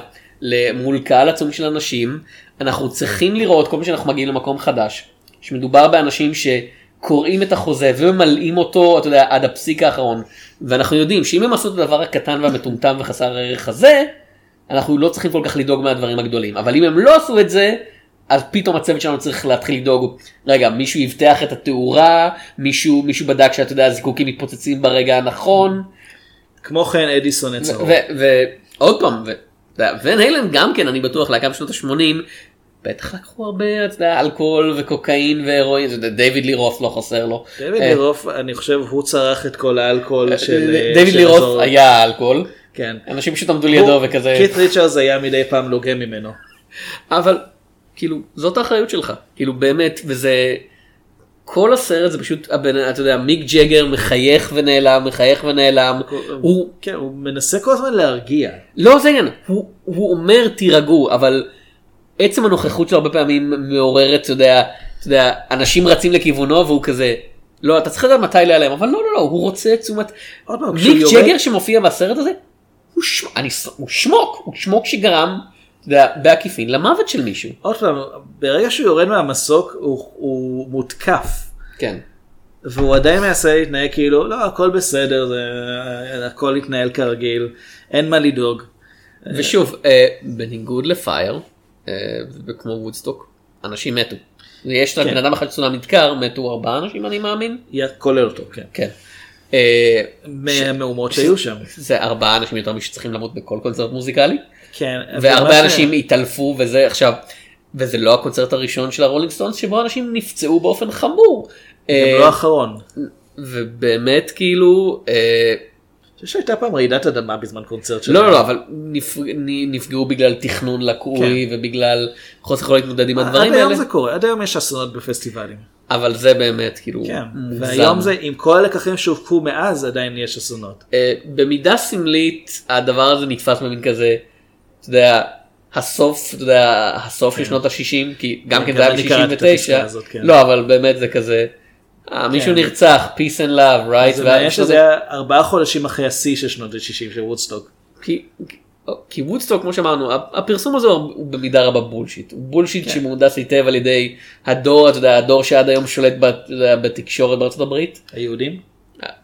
מול קהל עצום של אנשים, אנחנו צריכים לראות כל פעם שאנחנו מגיעים למקום חדש, שמדובר באנשים שקוראים את החוזה וממלאים אותו, אתה יודע, עד הפסיק האחרון, ואנחנו יודעים שאם הם עשו את הדבר הקטן והמטומטם וחסר הערך הזה, אנחנו לא צריכים כל כך לדאוג מהדברים הגדולים, אבל אם הם לא עשו את זה, אז פתאום הצוות שלנו צריך להתחיל לדאוג, רגע, מישהו יבטח את התאורה, מישהו, מישהו בדק שאתה יודע, הזיקוקים מתפוצצים ברגע הנכון, כמו כן אדיסון הצהוב. ועוד פעם, ון היילן גם כן, אני בטוח, להקה בשנות ה-80, בטח לקחו הרבה, אתה יודע, אלכוהול וקוקאין והרואין, דיוויד לירוף לא חסר לו. דיוויד אה, לירוף, אני חושב, הוא צרך את כל האלכוהול של... אה, דיוויד של לירוף היה אלכוהול, כן. אנשים פשוט עמדו לידו וכזה, קית' ריצ'רס היה מדי פעם לוגם ממנו. אבל כאילו זאת האחריות שלך, כאילו באמת, וזה, כל הסרט זה פשוט, הבן, אתה יודע, מיק ג'גר מחייך ונעלם, מחייך ונעלם, הוא, כן, הוא מנסה כל הזמן להרגיע. לא זה העניין, הוא, הוא אומר תירגעו, אבל עצם הנוכחות שלו הרבה פעמים מעוררת, אתה יודע, אתה יודע, אנשים רצים לכיוונו והוא כזה, לא, אתה צריך לדעת מתי להיעלם, אבל לא, לא, לא, הוא רוצה תשומת... כשהוא ניק יורד- ג'גר שמופיע בסרט הזה, הוא, ש... אני... הוא שמוק, הוא שמוק שגרם, בעקיפין למוות של מישהו. עוד פעם, ברגע שהוא יורד מהמסוק הוא, הוא מותקף. כן. והוא עדיין מנסה להתנהג כאילו לא הכל בסדר זה הכל התנהל כרגיל אין מה לדאוג. ושוב, אה, בניגוד לפייר, אה, וכמו וודסטוק, אנשים מתו. יש כן. לבן אדם אחד שצולם נדקר, מתו ארבעה אנשים אני מאמין. כולל אותו כן. כן. אה, מהמהומות שהיו שם. זה ארבעה אנשים יותר משצריכים למות בכל קונצרט מוזיקלי. כן. והרבה אנשים התעלפו וזה עכשיו, וזה לא הקונצרט הראשון של הרולינג סטונס שבו אנשים נפצעו באופן חמור. גם אה, לא האחרון. ובאמת כאילו, אה, חושב שהייתה פעם רעידת אדמה בזמן קונצרט שלהם. לא לא לא אבל נפגעו בגלל תכנון לקוי ובגלל חוסר יכולת להתמודד עם הדברים כן. עד היום האלה. זה קורה עד היום יש אסונות בפסטיבלים. אבל זה באמת כאילו כן. מוגזם. והיום זה עם כל הלקחים שהופקו מאז עדיין יש אסונות. אה, במידה סמלית הדבר הזה נתפס במין כזה, אתה יודע, הסוף, אתה יודע, הסוף של שנות ה-60, כי גם כן, כן זה היה אני קראתי את הפסקה ב-69, הזאת, כן. לא אבל באמת זה כזה, אה, מישהו כן. נרצח, peace and love, right? זה מעניין שזה היה ארבעה חודשים אחרי השיא של שנות ה-60 של וודסטוק. כי- כי וודסטוק כמו שאמרנו הפרסום הזה הוא במידה רבה bullshit הוא bullshit כן. שמהונדס היטב על ידי הדור אתה יודע הדור שעד היום שולט בתקשורת בארצות הברית היהודים?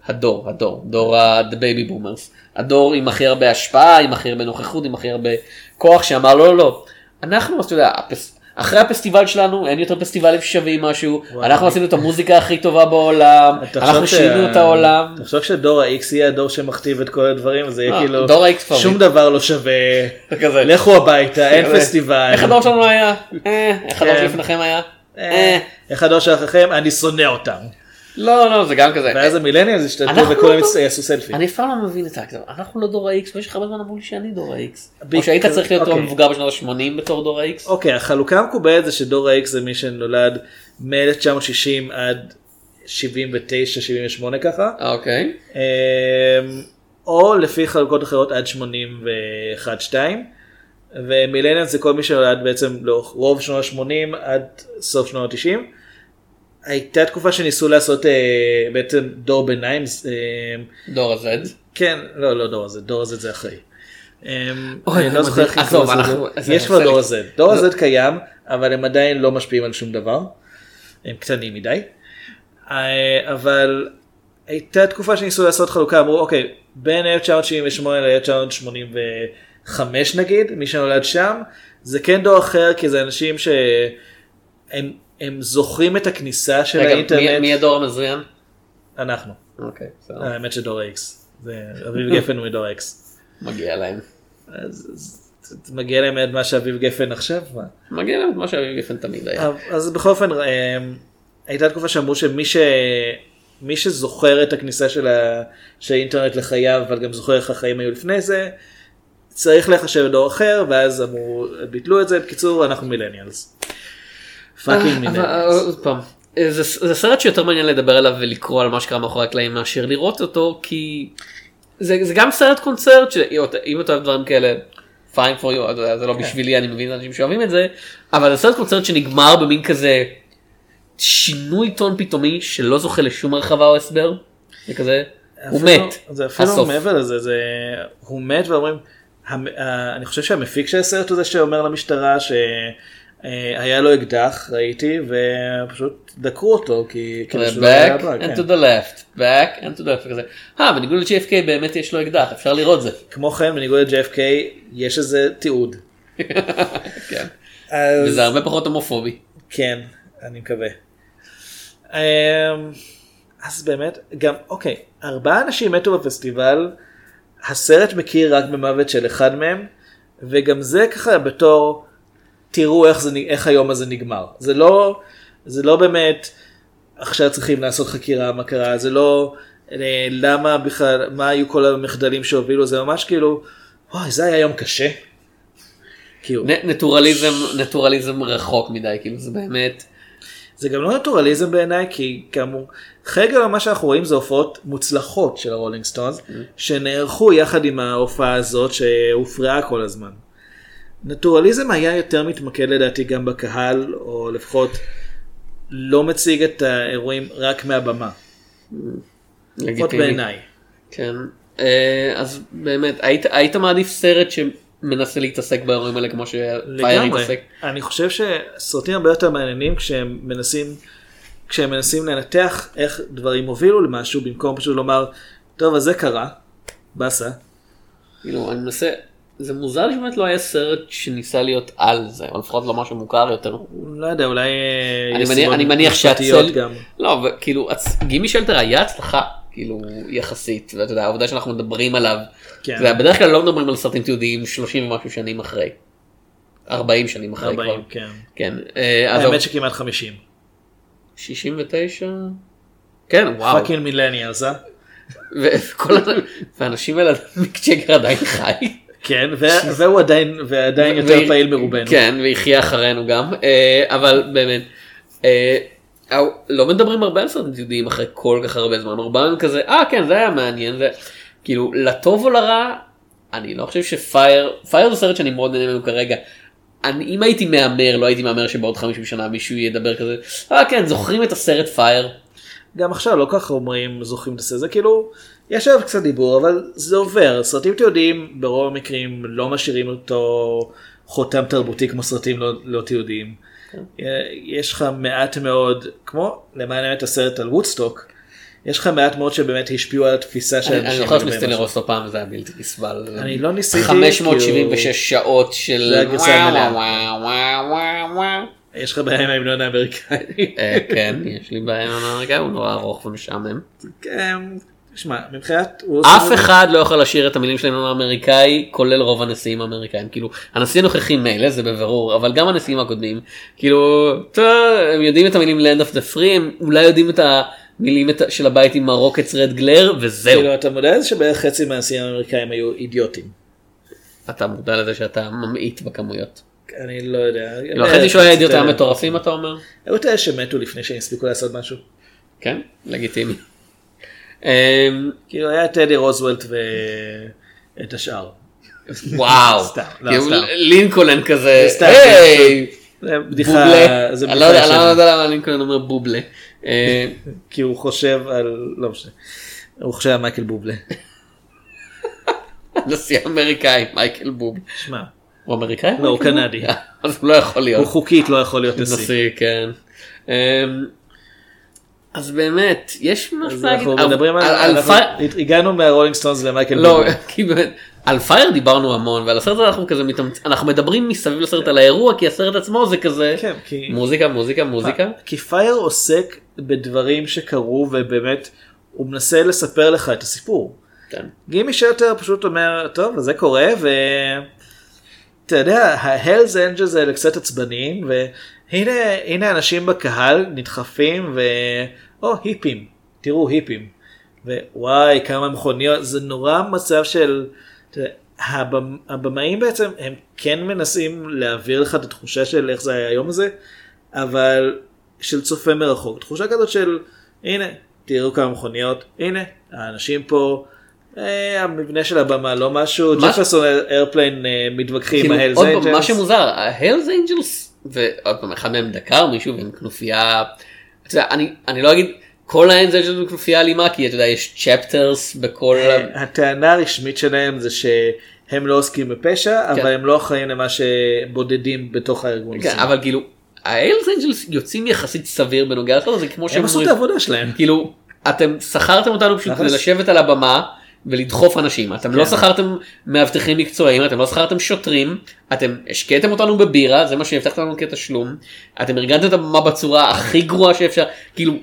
הדור הדור דור ה- the baby boomers הדור עם הכי הרבה השפעה עם הכי הרבה נוכחות עם הכי הרבה כוח שאמר לא לא לא אנחנו אתה יודע הפס- אחרי הפסטיבל שלנו אין יותר פסטיבלים ששווים משהו אנחנו עשינו את המוזיקה הכי טובה בעולם אנחנו שינו את העולם. תחשוב שדור ה-X יהיה הדור שמכתיב את כל הדברים זה יהיה אה, כאילו דור ה-X כבר שום. דבר לא שווה <laughs> כזה. לכו הביתה אין. פסטיבל. איך הדור שלנו היה? אה, איך הדור כן. שלפניכם היה? אה. איך הדור שלכם אני שונא אותם. לא לא זה גם כזה. ואז המילניאלס השתלטו אנחנו וכולם לא- יעשו סלפי. אני אף פעם לא מבין את זה, אנחנו לא דור ה-X ויש לך הרבה זמן אמרו לי שאני דור ה-X. או שהיית צריך להיות אוקיי. מבוגר בשנות ה-80 בתור דור ה-X. אוקיי החלוקה המקובלת זה שדור ה-X זה מי שנולד מ-1960 עד 79 78 ככה. אוקיי. אמ, או לפי חלוקות אחרות עד 81-2 ומילניאם זה כל מי שנולד בעצם לאורך רוב שנות ה-80 עד סוף שנות ה-90. הייתה תקופה שניסו לעשות אה, בעצם דור ביניים. אה, דור ה-Z. כן, לא, לא דור ה-Z, דור ה-Z זה אחרי. אמ, אוי, אני לא זוכר איך לקרוא לזה. יש כבר דור ה-Z. דור לא. ה-Z קיים, אבל הם עדיין לא משפיעים על שום דבר. הם קטנים מדי. אה, אבל הייתה תקופה שניסו לעשות חלוקה, אמרו אוקיי, בין 1978 ל-1985 נגיד, מי שנולד שם, זה כן דור אחר, כי זה אנשים שהם הם זוכרים את הכניסה של רגע, האינטרנט. מי- מי הדור המזריין? אנחנו. אוקיי, בסדר. האמת שדור. זה אביב גפן הוא מדור ה-X. מגיע להם. אז אז מגיע להם את מה שאביב גפן עכשיו? מגיע להם את מה שאביב גפן תמיד היה. אז בכל אופן אה, הייתה תקופה שאמרו שמי ש... מי שזוכר את הכניסה של, ה... של האינטרנט לחייו אבל גם זוכר איך החיים היו לפני זה צריך לחשב דור אחר ואז אמרו ביטלו את זה בקיצור אנחנו מילניאלס. פאקינג מילניאלס. עוד פעם, אה, זה זה סרט שיותר מעניין לדבר עליו ולקרוא על מה שקרה מאחורי הקלעים מאשר לראות אותו כי זה זה גם סרט קונצרט שאם אתה אוהב דברים כאלה. fine for you, זה- לא כן. בשבילי, אני מבין אנשים שאוהבים את זה, אבל זה סרט קונצרט שנגמר במין כזה שינוי טון פתאומי שלא זוכה לשום הרחבה או הסבר, זה כזה, הוא מת, זה אפילו. מעבר לזה, זה, הוא מת ואומרים, אני חושב שהמפיק של הסרט הוא זה שאומר למשטרה שהיה לו אקדח, ראיתי, ופשוט דקרו אותו, כי כאילו שהוא לא היה back and כן. to the left, back and to the left, וכזה, אה, בניגוד ל-JFK באמת יש לו אקדח, אפשר לראות זה. כמו כן, בניגוד ל-JFK, יש איזה תיעוד. <laughs> כן. וזה הרבה פחות הומופובי. כן, אני מקווה. אמ, אז באמת, גם, אוקיי, ארבעה אנשים מתו בפסטיבל, הסרט מכיר רק במוות של אחד מהם, וגם זה ככה בתור, תראו איך, זה, איך היום הזה נגמר. זה לא, זה לא באמת, עכשיו צריכים לעשות חקירה מה קרה, זה לא אה, למה בכלל, מה היו כל המחדלים שהובילו, זה ממש כאילו, וואי, זה היה יום קשה. כאילו, נטורליזם, נטורליזם רחוק מדי, כאילו זה באמת, זה גם לא נטורליזם בעיניי, כי כאמור, חלק ממה שאנחנו רואים זה הופעות מוצלחות של הרולינג סטונס, שנערכו יחד עם ההופעה הזאת שהופרעה כל הזמן. נטורליזם היה יותר מתמקד לדעתי גם בקהל, או לפחות לא מציג את האירועים רק מהבמה. לפחות. בעיניי. כן. אה, אז באמת, היית, היית מעדיף סרט שמנסה להתעסק באירועים האלה כמו שפייר. התעסק? אני חושב שסרטים הרבה יותר מעניינים כשהם מנסים, כשהם מנסים לנתח איך דברים הובילו למשהו, במקום פשוט לומר, טוב, אז זה קרה, באסה. כאילו, אני מנסה, זה מוזר שבאמת לא היה סרט שניסה להיות על זה, או לפחות לא משהו מוכר יותר. לא יודע, אולי אה, אני מניח, אני מניח שהצל, גם. לא, כאילו, גימי שלטר היה הצלחה, כאילו, יחסית, ואתה יודע, העובדה שאנחנו מדברים עליו, כן. בדרך כלל לא מדברים על סרטים תיעודיים 30 ומשהו שנים אחרי. 40 שנים אחרי 40, כבר. כן. כן. אה, האמת שכמעט 50. 69? כן, וואו. fucking millennials, אה? וכל ה- והאנשים האלה, מיק ג'גר עדיין חי. כן, והוא עדיין, ועדיין יותר פעיל מרובנו. כן, ויחיה אחרינו גם, אה, אבל באמת, אה, לא מדברים הרבה על סרטים תיעודיים אחרי כל כך הרבה זמן, רובם כזה, אה כן, זה היה מעניין, זה כאילו, לטוב או לרע, אני לא חושב שפייר, פייר זה סרט שאני מאוד נהנה ממנו כרגע. אני, אם הייתי מהמר, לא הייתי מהמר שבעוד 50 שנה מישהו ידבר כזה, אה כן, זוכרים את הסרט פייר? גם עכשיו לא ככה אומרים זוכרים את הסרט, זה כאילו, יש עליו קצת דיבור, אבל זה עובר. סרטים תיעודיים ברוב המקרים לא משאירים אותו חותם תרבותי כמו סרטים לא, לא תיעודיים. כן. יש לך מעט מאוד, כמו למען האמת הסרט על וודסטוק, יש לך מעט מאוד שבאמת השפיעו על התפיסה של אני אני אנשים זוכר שניסיתי. לראות אותו פעם, זה היה בלתי נסבל. אני לא ניסיתי, 576 כאילו- שעות של. יש לך בעיה עם ההמנון האמריקאי. אה, כן, יש לי בעיה עם האמריקאי, הוא נורא ארוך ומשעמם. תשמע, מבחינת... אף אחד לא יכול לשיר את המילים שלנו האמריקאי, כולל רוב הנשיאים האמריקאים. כאילו, הנשיא הנוכחי מילא, זה בבירור, אבל גם הנשיאים הקודמים, כאילו, הם יודעים את המילים Land of the Free, הם אולי יודעים את המילים של הבית עם הרוקטס רד גלר, וזהו. כאילו, אתה מודע לזה שבערך חצי מהנשיאים האמריקאים היו אידיוטים. אתה מודע לזה שאתה ממעיט בכמויות. אני לא יודע. לא, אחרי שהוא היה אידיוט היה מטורפים, אתה אומר? היו את אלה שמתו לפני שהם הספיקו לעשות משהו. כן, לגיטימי. אמ, כאילו היה טדי רוזוולט ואת השאר. <laughs> וואו, לא, כאילו. לינקולן כזה, היי, בדיחה, זה אני בדיחה לא יודע- ישנה. אני לא יודע למה לינקולן אומר בובלה. <laughs> כי הוא חושב על... לא משנה. הוא חושב על מייקל בובלה. <laughs> נשיא אמריקאי, מייקל בוב. שמע, הוא אמריקאי? לא, הוא? קנדי. אז הוא לא יכול להיות. הוא חוקית לא יכול להיות נשיא. נשיא, כן. אז באמת, יש משהו להגיד. אנחנו מדברים על... על אנחנו פייר, הגענו מהרולינג סטונס למייקל לא. כי באמת, על פייר דיברנו המון, ועל הסרט הזה אנחנו כזה מתאמצ... אנחנו מדברים מסביב לסרט על האירוע, כי הסרט עצמו זה כזה כן, כי... מוזיקה, מוזיקה, מוזיקה. כי פייר עוסק בדברים שקרו ובאמת הוא מנסה לספר לך את הסיפור. כן. גימי שלטר פשוט אומר טוב זה קורה ואתה יודע ההלס אנג'לס האלה קצת עצבניים והנה הנה אנשים בקהל נדחפים ואו היפים. תראו היפים. ווואי כמה מכוניות. זה נורא מצב של הבמ, הבמאים בעצם הם כן מנסים להעביר לך את התחושה של איך זה היה היום הזה אבל של צופה מרחוק. תחושה כזאת של הנה תראו כמה מכוניות. הנה האנשים פה. אה, המבנה של הבמה לא משהו, מה- ג'פרסון איירפליין אה, מתווכחים עם כאילו, ההלס עוד פעם, מה אנג'לס. שמוזר, ההלס אנג'לס, ועוד פעם, אחד מהם דקר מישהו עם כנופיה, אתה יודע, אני, אני לא אגיד, כל אנג'לס הם כנופיה אלימה, כי אתה יודע, יש chapters בכל... ה- הטענה הרשמית שלהם זה שהם לא עוסקים בפשע, אבל הם לא אחראים למה שבודדים בתוך הארגון. כן. אבל כאילו, ההלס אנג'לס יוצאים יחסית סביר בנוגע לזה, זה כמו שהם עשו את העבודה שלהם. כאילו, אתם שכרתם אותנו פשוט כדי נכס. לשבת על הבמה ולדחוף אנשים, אתם לא כן. שכרתם מאבטחים מקצועיים, אתם לא שכרתם שוטרים, אתם השקיתם אותנו בבירה, זה מה שהבטחתם לנו כתשלום, אתם ארגנתם את הבמה בצורה הכי גרועה שאפשר, כאילו,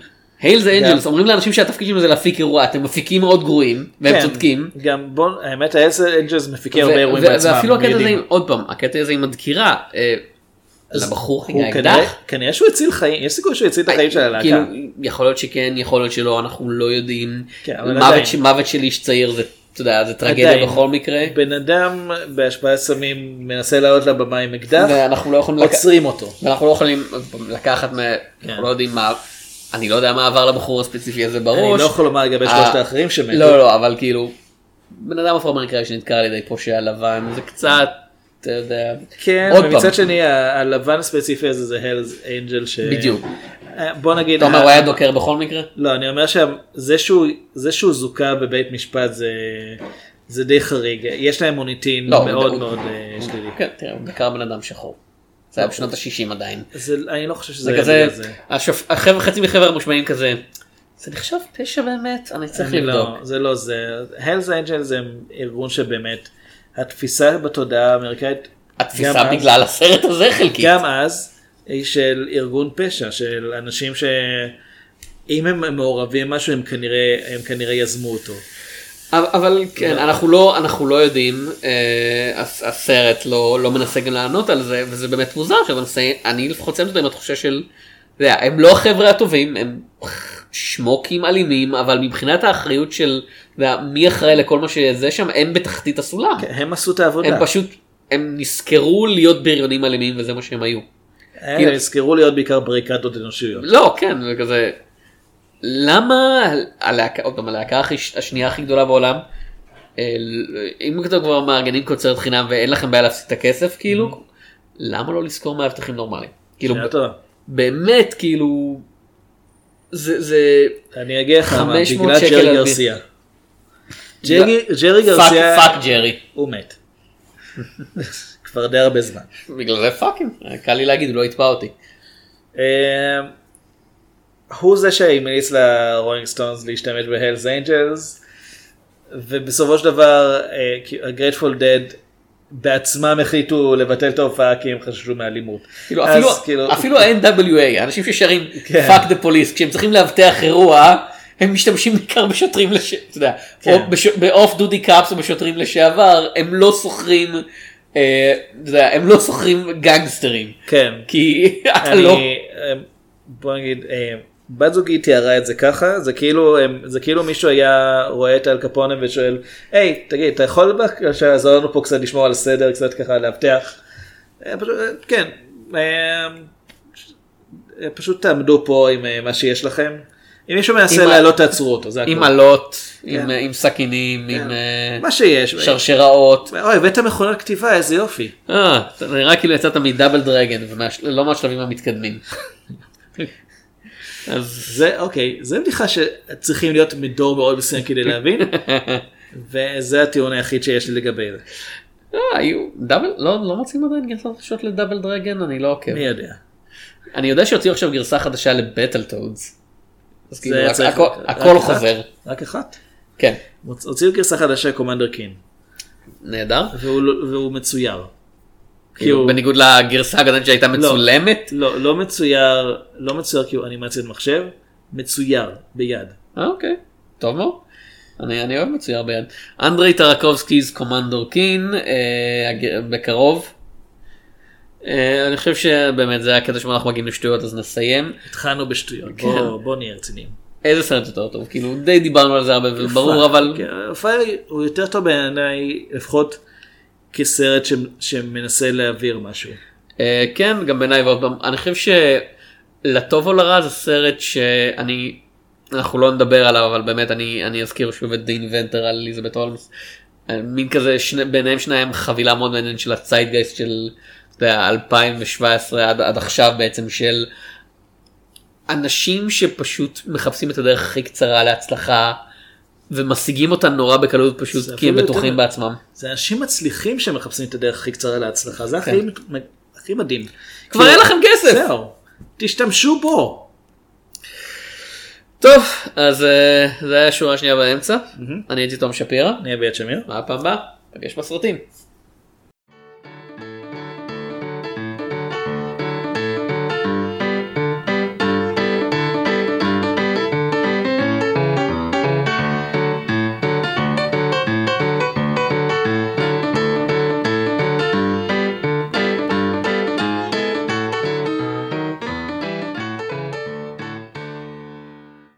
היילס אנג'לס אומרים לאנשים שהתפקיד שלהם זה להפיק אירוע, אתם מפיקים מאוד גרועים, והם כן, צודקים. גם בוא, האמת ההלס אנג'לס מפיקים הרבה אירועים בעצמם. ואפילו הקטע הזה, עוד פעם, הקטע הזה עם הדקירה, אה, לבחור הוא היה כנראה- שהוא הציל חיים, יש סיכוי שהוא הציל את החיים של הלהקה. כאילו, יכול להיות שכן, יכול להיות שלא, אנחנו לא יודעים. כן, מוות של איש צעיר זה, אתה יודע, זה טרגדיה. בכל מקרה. בן אדם בהשפעת סמים מנסה לעלות לבמה עם אקדח, ואנחנו לא יכולים לק- עוצרים אותו. ואנחנו לא יכולים לקחת, מה- אנחנו לא יודעים מה, אני לא יודע מה עבר לבחור הספציפי הזה בראש. אני לא יכול לומר לגבי אה, שלושת האחרים שמתו. לא, לא, אבל כאילו, בן אדם אפרו-אמריקאי שנדקר על ידי פושע לבן, זה קצת, אתה יודע. כן. ומצד שני הלבן הספציפי הזה זה הלס אנג'ל ש... בדיוק. אה, בוא נגיד... אתה אומר הוא היה דוקר בכל מקרה? לא, אני אומר שזה שהוא, זוכה בבית משפט זה, זה די חריג. יש להם מוניטין לא, מאוד הוא- מאוד אה, שלילי. כן, תראה, הוא דקר בן אדם שחור. זה היה בשנות ה-60 עדיין. זה, אני לא חושב שזה זה כזה. השופ- החבר'ה, חצי מחבר'ה המושמעים כזה, זה נחשב פשע באמת? אני צריך אני לבדוק. לא, זה לא זה. הלס אנג'ל זה ארגון שבאמת, התפיסה בתודעה האמריקאית, התפיסה גם אז- בגלל הסרט הזה חלקית. גם אז, היא של ארגון פשע, של אנשים שאם הם מעורבים במשהו הם כנראה, הם כנראה יזמו אותו. אבל, כן, אנחנו לא, אנחנו לא יודעים, אה, הס- הסרט לא, לא מנסה גם לענות על זה, וזה באמת מוזר, שמנסה, אני לפחות סיימתי אותו עם התחושה של, אתה יודע, הם לא החבר'ה הטובים, הם שמוקים אלימים, אבל מבחינת האחריות של, מי אחראי לכל מה שזה שם, הם בתחתית הסולם. הם עשו את העבודה. הם פשוט, הם נזכרו להיות בריונים אלימים וזה מה שהם היו. הם כאילו- נזכרו להיות בעיקר בריקדות אנושיות. לא, כן, וכזה, למה הלהקה, עוד פעם, הלהקה השנייה הכי גדולה בעולם, אה, אם אתם כבר מארגנים קונצרט חינם ואין לכם בעיה להפסיד את הכסף, כאילו, למה לא לשכור מאבטחים נורמליים? כאילו. באמת, כאילו, זה, זה, אני אגיד לך מה, 500 בגלל ג'רי גרסיה. לא. ג'רי גרסיה, fuck ג'רי. הוא מת. <laughs> כבר די הרבה זמן. בגלל זה fuck him, קל לי להגיד, הוא לא יתבע אותי. אה, הוא זה שהמליץ לרולינג סטונס להשתמש בהלס אנג'לס ובסופו של דבר הגרייטפול דד בעצמם החליטו לבטל את ההופעה כי הם חששו מאלימות. כאילו, אז אפילו, כאילו- אפילו ה-NWA, אנשים ששרים כן. fuck the police, כשהם צריכים לאבטח אירוע, הם משתמשים בעיקר בשוטרים, לש... אתה יודע, כן. ב off duty cops או בשוטרים לשעבר, הם לא שוכרים, אה, יודע, הם לא שוכרים גנגסטרים, כן. כי <laughs> אתה אני, לא, אה, בוא נגיד, אה, בת זוגי תיארה את זה ככה, זה כאילו, אה, זה כאילו מישהו היה רואה את אל קפונה ושואל, היי, תגיד, אתה יכול בבקשה לעזור לנו פה קצת לשמור על הסדר, קצת ככה לאבטח? אה, פשוט, אה, כן, אה, פשוט תעמדו פה עם מה שיש לכם. אם מישהו מנסה עם לעלות תעצרו אותו, זה הכל. עם אלות, עם, כן. עם סכינים, עם מה שיש. שרשראות. אוי, הבאת מכונת כתיבה, איזה יופי. אה, נראה כאילו יצאת מדאבל דרגן, ולא מהשלבים המתקדמים. <laughs> אז זה אוקיי, זה בדיחה שצריכים להיות מדור מאוד מסוים כדי להבין, <laughs> וזה הטיעון היחיד שיש לי לגבי זה. אה, היו דאבל, לא, לא מוצאים עדיין גרסות חדשות לדאבל דרגן, אני לא עוקב. מי יודע. אני יודע שהוציאו עכשיו גרסה חדשה לבטל טודס. אז כאילו, הכל-? חוזר. רק אחת? כן. הוציאו גרסה חדשה קומנדר קין, נהדר. והוא לא- והוא מצויר. כאילו, בניגוד לגרסה הקודמת שהייתה לא. מצולמת. לא, לא מצויר, לא מצויר הוא אנימציית מחשב, מצויר ביד. אה, אוקיי, טוב מאוד. אני, אני אוהב מצויר ביד. אנדרי טרקובסקי's קומנדור קין, אה, בקרוב. אה, אני חושב שבאמת זה הקטע שבו אנחנו מגיעים לשטויות אז נסיים. התחלנו בשטויות, כן. בוא- בוא נהיה רציניים. איזה סרט יותר טוב, כאילו די דיברנו על זה הרבה וברור אבל כן, פייר הוא יותר טוב בעיניי, לפחות כסרט ש- שמנסה להעביר משהו. אה, כן גם בעיניי אני חושב שלטוב או לרע זה סרט שאני אנחנו לא נדבר עליו אבל באמת אני אני אזכיר שוב את דין ונטר על אליזבת הולמס. אה, מין כזה שני, ביניהם שניים חבילה מאוד מעניינת של הציידגייסט של יודע, 2017 עד, עד עכשיו בעצם של אנשים שפשוט מחפשים את הדרך הכי קצרה להצלחה ומשיגים אותה נורא בקלות פשוט כי הם בטוחים יותר- בעצמם. זה אנשים מצליחים שמחפשים את הדרך הכי קצרה להצלחה, זה כן. הכי, הכי מדהים. כבר כאילו, אין לכם כסף. זהו, תשתמשו בו. טוב, אז אה, זה היה שורה שנייה באמצע. אני הייתי תום שפירא. אני אביעד שמיר. מה הפעם הבאה? פגש בסרטים.